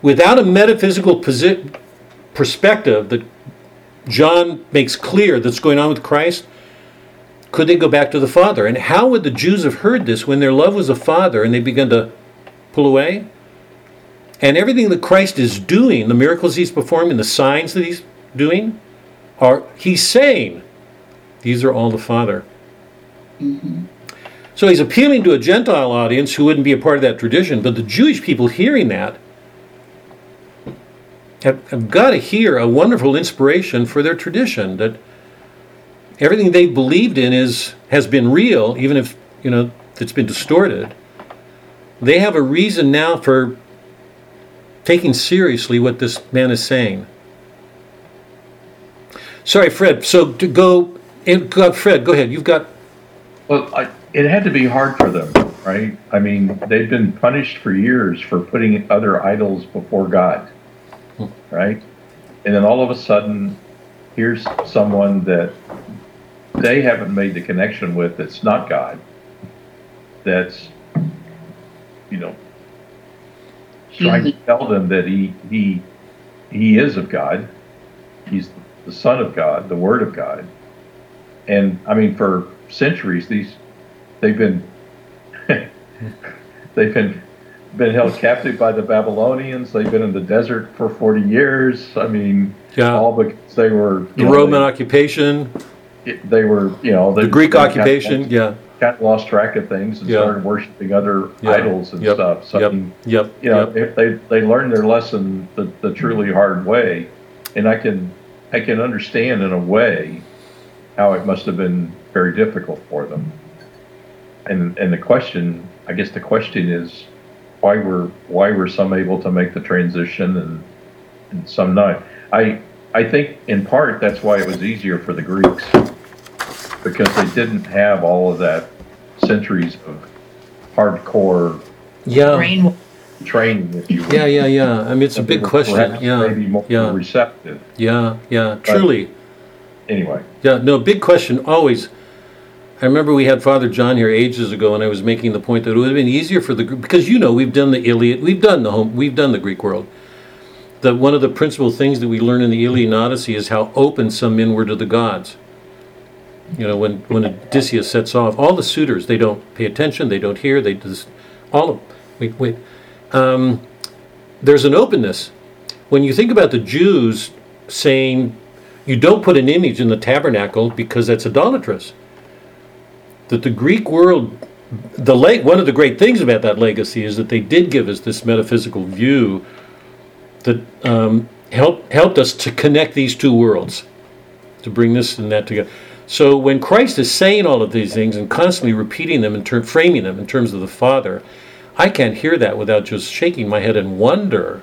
Without a metaphysical posi- perspective that John makes clear that's going on with Christ, could they go back to the Father? And how would the Jews have heard this when their love was the Father and they began to pull away? And everything that Christ is doing, the miracles he's performing, the signs that he's doing, are he's saying, these are all the Father. Mm-hmm. So he's appealing to a Gentile audience who wouldn't be a part of that tradition, but the Jewish people hearing that have, have got to hear a wonderful inspiration for their tradition that everything they believed in is has been real, even if you know it's been distorted. They have a reason now for taking seriously what this man is saying. Sorry, Fred. So to go, and Fred, go ahead. You've got Well, I, it had to be hard for them, right? I mean, they've been punished for years for putting other idols before God, right? And then all of a sudden, here's someone that they haven't made the connection with that's not God, that's, you know, trying to mm-hmm. tell them that he, he, he is of God. He's the Son of God, the Word of God. And I mean, for centuries, these they've been they've been been held captive by the Babylonians. They've been in the desert for forty years. I mean, Yeah. all because they were the know, Roman occupation, They, they were you know they, the Greek occupation. Kind Yeah. of, kind of lost track of things and Yeah. started worshiping other Yeah. idols and Yep. stuff. So I Yep. mean, Yep. you know, Yep. they, they they learned their lesson the, the truly hard way, and I can I can understand in a way how it must have been very difficult for them. And and the question, I guess the question is, why were why were some able to make the transition and and some not? I I think in part that's why it was easier for the Greeks because they didn't have all of that centuries of hardcore Yeah. Brain training, if you will. Yeah. Yeah. Yeah. I mean, it's a big question. perhaps Yeah. Maybe more Yeah. receptive. Yeah. Yeah. Truly. Anyway, Yeah, no, big question always. I remember we had Father John here ages ago, and I was making the point that it would have been easier for the because you know we've done the Iliad, we've done the home, we've done the Greek world. That one of the principal things that we learn in the Iliad and Odyssey is how open some men were to the gods. You know, when when Odysseus sets off, all the suitors they don't pay attention, they don't hear, they just all of wait wait. Um, there's an openness when you think about the Jews saying you don't put an image in the tabernacle because that's idolatrous. That the Greek world, the le- one of the great things about that legacy is that they did give us this metaphysical view that um, helped helped us to connect these two worlds, to bring this and that together. So when Christ is saying all of these things and constantly repeating them and ter- framing them in terms of the Father, I can't hear that without just shaking my head in wonder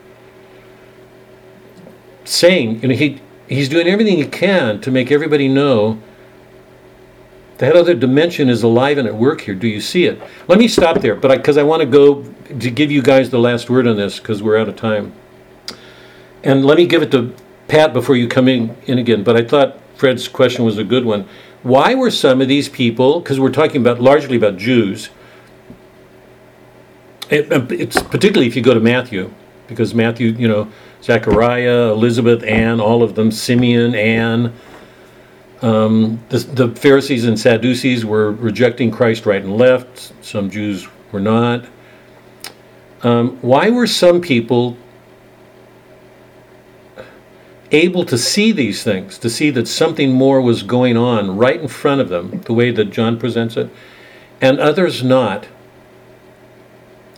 saying, you know, he he's doing everything he can to make everybody know that other dimension is alive and at work here. Do you see it? Let me stop there, but because I, want to go to give you guys the last word on this because we're out of time. And let me give it to Pat before you come in, in again. But I thought Fred's question was a good one. Why were some of these people, because we're talking about largely about Jews, it, uh, it's particularly if you go to Matthew, because Matthew, you know, Zechariah, Elizabeth, Anne, all of them, Simeon, Anne, um, the, the Pharisees and Sadducees were rejecting Christ right and left. Some Jews were not. Um, why were some people able to see these things, to see that something more was going on right in front of them, the way that John presents it, and others not?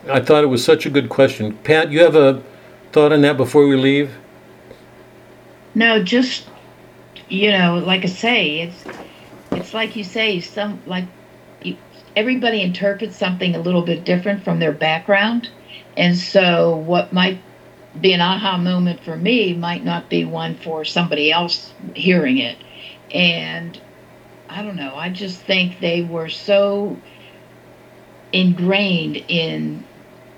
I thought it was such a good question. Pat, you have a thought on that before we leave? No, just you know, like I say, it's it's like you say, some like you, everybody interprets something a little bit different from their background, and so what might be an aha moment for me might not be one for somebody else hearing it, and I don't know. I just think they were so ingrained in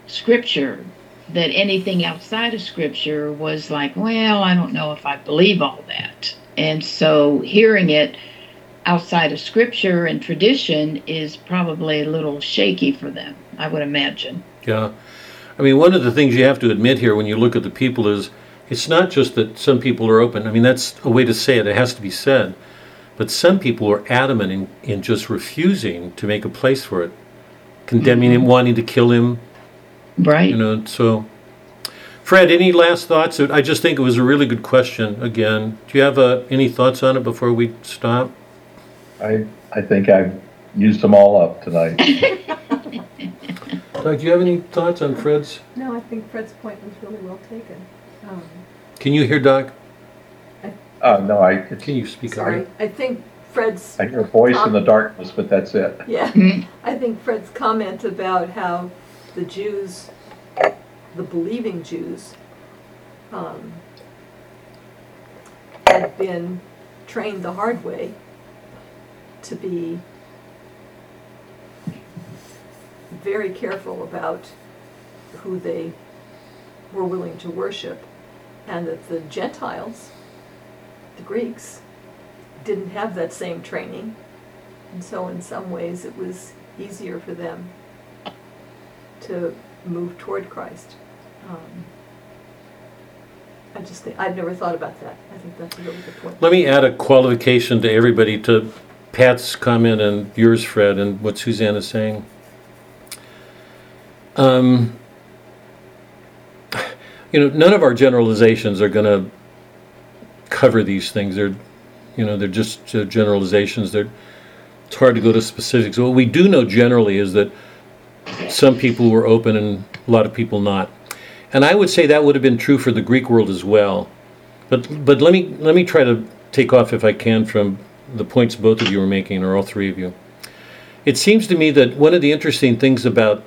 scripture that anything outside of scripture was like, well, I don't know if I believe all that. And so hearing it outside of scripture and tradition is probably a little shaky for them, I would imagine. Yeah. I mean, one of the things you have to admit here when you look at the people is it's not just that some people are open. I mean, that's a way to say it, it has to be said. But some people are adamant in, in just refusing to make a place for it, condemning mm-hmm. him, wanting to kill him. Right. You know, so Fred, any last thoughts? I just think it was a really good question. Again, do you have uh, any thoughts on it before we stop? I I think I've used them all up tonight. Doug, do you have any thoughts on Fred's? No, I think Fred's point was really well taken. Um, Can you hear Doug? Uh, no, I. Can you speak sorry, up? I think Fred's. I hear a voice in the darkness, but that's it. Yeah, I think Fred's comment about how the Jews the believing Jews um, had been trained the hard way to be very careful about who they were willing to worship, and that the Gentiles, the Greeks, didn't have that same training, and so in some ways it was easier for them to move toward Christ. Um, I just think, I've never thought about that. I think that's a really good point. Let me add a qualification to everybody, to Pat's comment and yours, Fred, and what Suzanne is saying. Um, you know, none of our generalizations are going to cover these things. They're, you know, they're just uh, generalizations. They're, it's hard to go to specifics. What we do know generally is that some people were open and a lot of people not. And I would say that would have been true for the Greek world as well. But but let me let me try to take off if I can from the points both of you are making, or all three of you. It seems to me that one of the interesting things about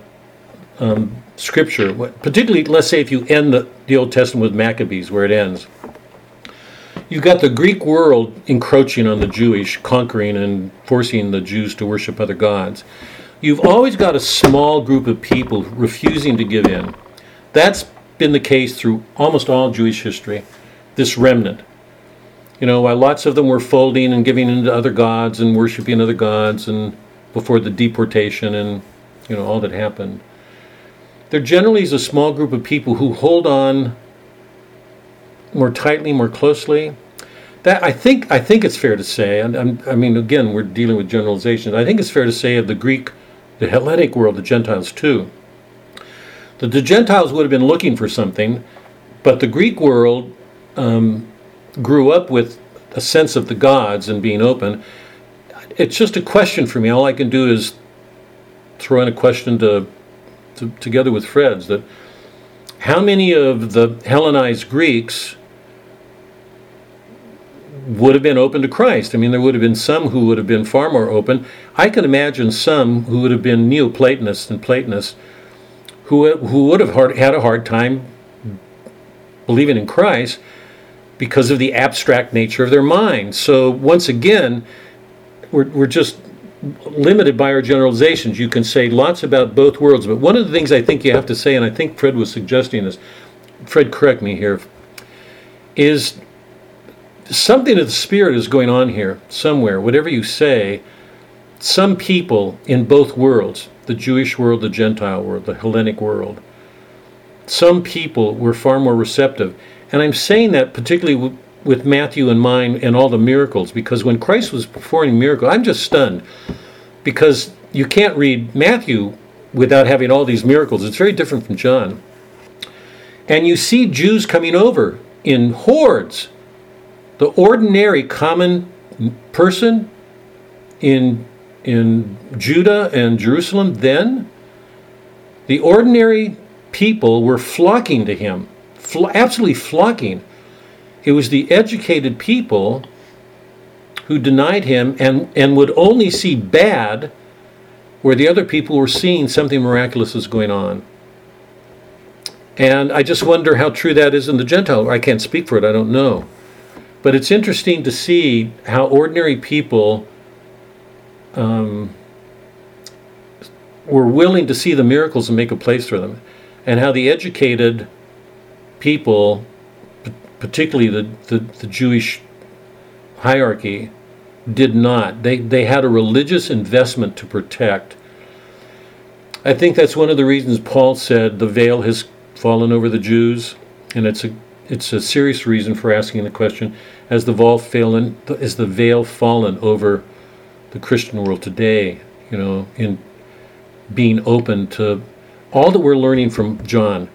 um, Scripture, particularly, let's say if you end the, the Old Testament with Maccabees, where it ends, you've got the Greek world encroaching on the Jewish, conquering and forcing the Jews to worship other gods. You've always got a small group of people refusing to give in. That's been the case through almost all Jewish history, this remnant. You know, while lots of them were folding and giving into other gods and worshiping other gods and before the deportation and, you know, all that happened. There generally is a small group of people who hold on more tightly, more closely. That I think I think it's fair to say, and I'm, i mean, again, we're dealing with generalizations. I think it's fair to say of the Greek, the Hellenic world, the Gentiles too, that the Gentiles would have been looking for something, but the Greek world um, grew up with a sense of the gods and being open. It's just a question for me. All I can do is throw in a question to, to together with Fred's that how many of the Hellenized Greeks would have been open to Christ. I mean, there would have been some who would have been far more open. I can imagine some who would have been Neoplatonists and Platonists who, who would have hard, had a hard time believing in Christ, because of the abstract nature of their mind. So once again, we're, we're just limited by our generalizations. You can say lots about both worlds, but one of the things I think you have to say, and I think Fred was suggesting this, Fred, correct me here, is something of the spirit is going on here somewhere. Whatever you say, some people in both worlds, the Jewish world, the Gentile world, the Hellenic world, some people were far more receptive. And I'm saying that particularly w- with Matthew in mind and all the miracles, because when Christ was performing miracles, I'm just stunned because you can't read Matthew without having all these miracles. It's very different from John. And you see Jews coming over in hordes. The ordinary common person in in Judah and Jerusalem then, the ordinary people were flocking to him, fl- absolutely flocking. It was the educated people who denied him and, and would only see bad where the other people were seeing something miraculous was going on. And I just wonder how true that is in the Gentile. I can't speak for it, I don't know. But it's interesting to see how ordinary people um, were willing to see the miracles and make a place for them, and how the educated people, particularly the, the, the Jewish hierarchy, did not. They, they had a religious investment to protect. I think that's one of the reasons Paul said the veil has fallen over the Jews, and it's a it's a serious reason for asking the question: Has the veil fallen? Is the veil fallen over the Christian world today? You know, in being open to all that we're learning from John,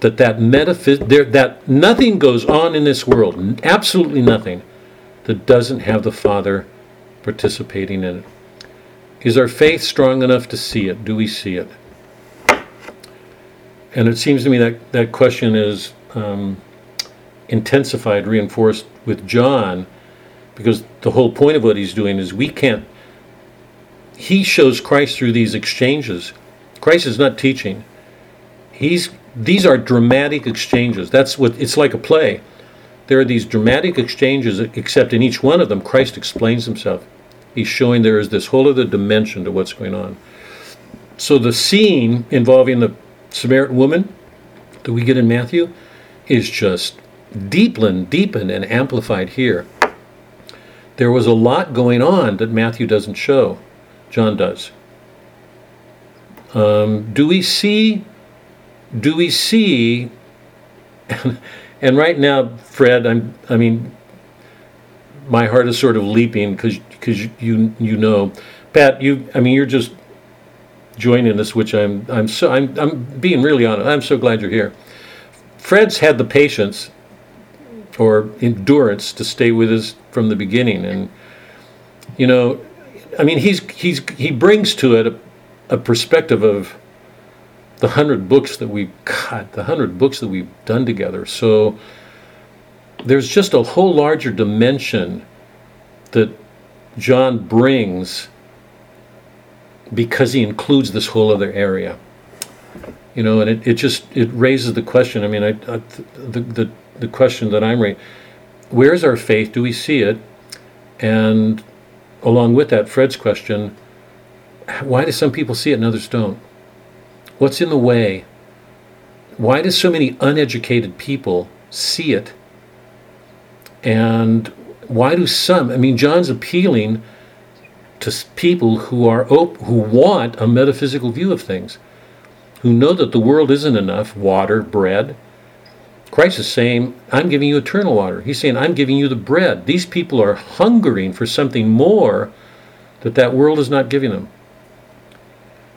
that that metaphys- there, that nothing goes on in this world, absolutely nothing, that doesn't have the Father participating in it. Is our faith strong enough to see it? Do we see it? And it seems to me that that question is um, intensified, reinforced with John, because the whole point of what he's doing is we can't. He shows Christ through these exchanges. Christ is not teaching. He's these are dramatic exchanges. That's what it's like a play. There are these dramatic exchanges, except in each one of them, Christ explains himself. He's showing there is this whole other dimension to what's going on. So the scene involving the Samaritan woman that we get in Matthew is just deepened, deepened, and amplified here. There was a lot going on that Matthew doesn't show, John does. Um, do we see? Do we see? And, right now, Fred, I'm. I mean, my heart is sort of leaping because because you you know, Pat, you. I mean, you're just joining us, which I'm I'm so I'm I'm being really honest. I'm so glad you're here. Fred's had the patience or endurance to stay with us from the beginning, and you know, I mean, he's he's he brings to it a, a perspective of the hundred books that we've got, the hundred books that we've done together. So there's just a whole larger dimension that John brings because he includes this whole other area. You know, and it, it just it raises the question. I mean, I, I the, the the question that I'm raising: Where's our faith? Do we see it? And along with that, Fred's question: Why do some people see it and others don't? What's in the way? Why do so many uneducated people see it? And why do some? I mean, John's appealing to people who are op- who want a metaphysical view of things, who know that the world isn't enough water, bread. Christ is saying, "I'm giving you eternal water." He's saying, "I'm giving you the bread." These people are hungering for something more that that world is not giving them.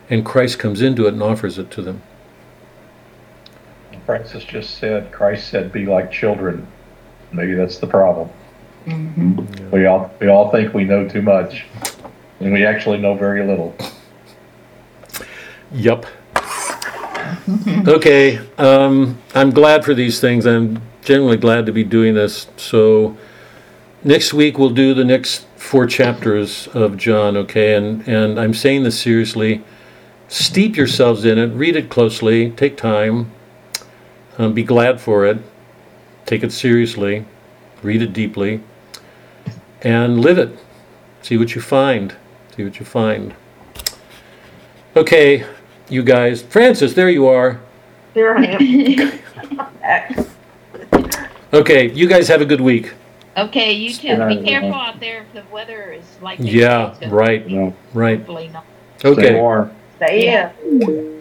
And Christ comes into it and offers it to them. Francis just said, Christ said, be like children. Maybe that's the problem. Mm-hmm. We all, we all think we know too much, and we actually know very little. Yup. okay, um, I'm glad for these things. I'm genuinely glad to be doing this. So next week we'll do the next four chapters of John. Okay, and and I'm saying this seriously. Steep yourselves in it. Read it closely. Take time. Um, be glad for it. Take it seriously. read it deeply, and live it. See what you find. See what you find. Okay, you guys. Francis, there you are. There I am. Okay, you guys have a good week. Okay, you too. Be careful out there if the weather is like. Yeah, right, be. Right. Hopefully not. say Okay. more. Stay in.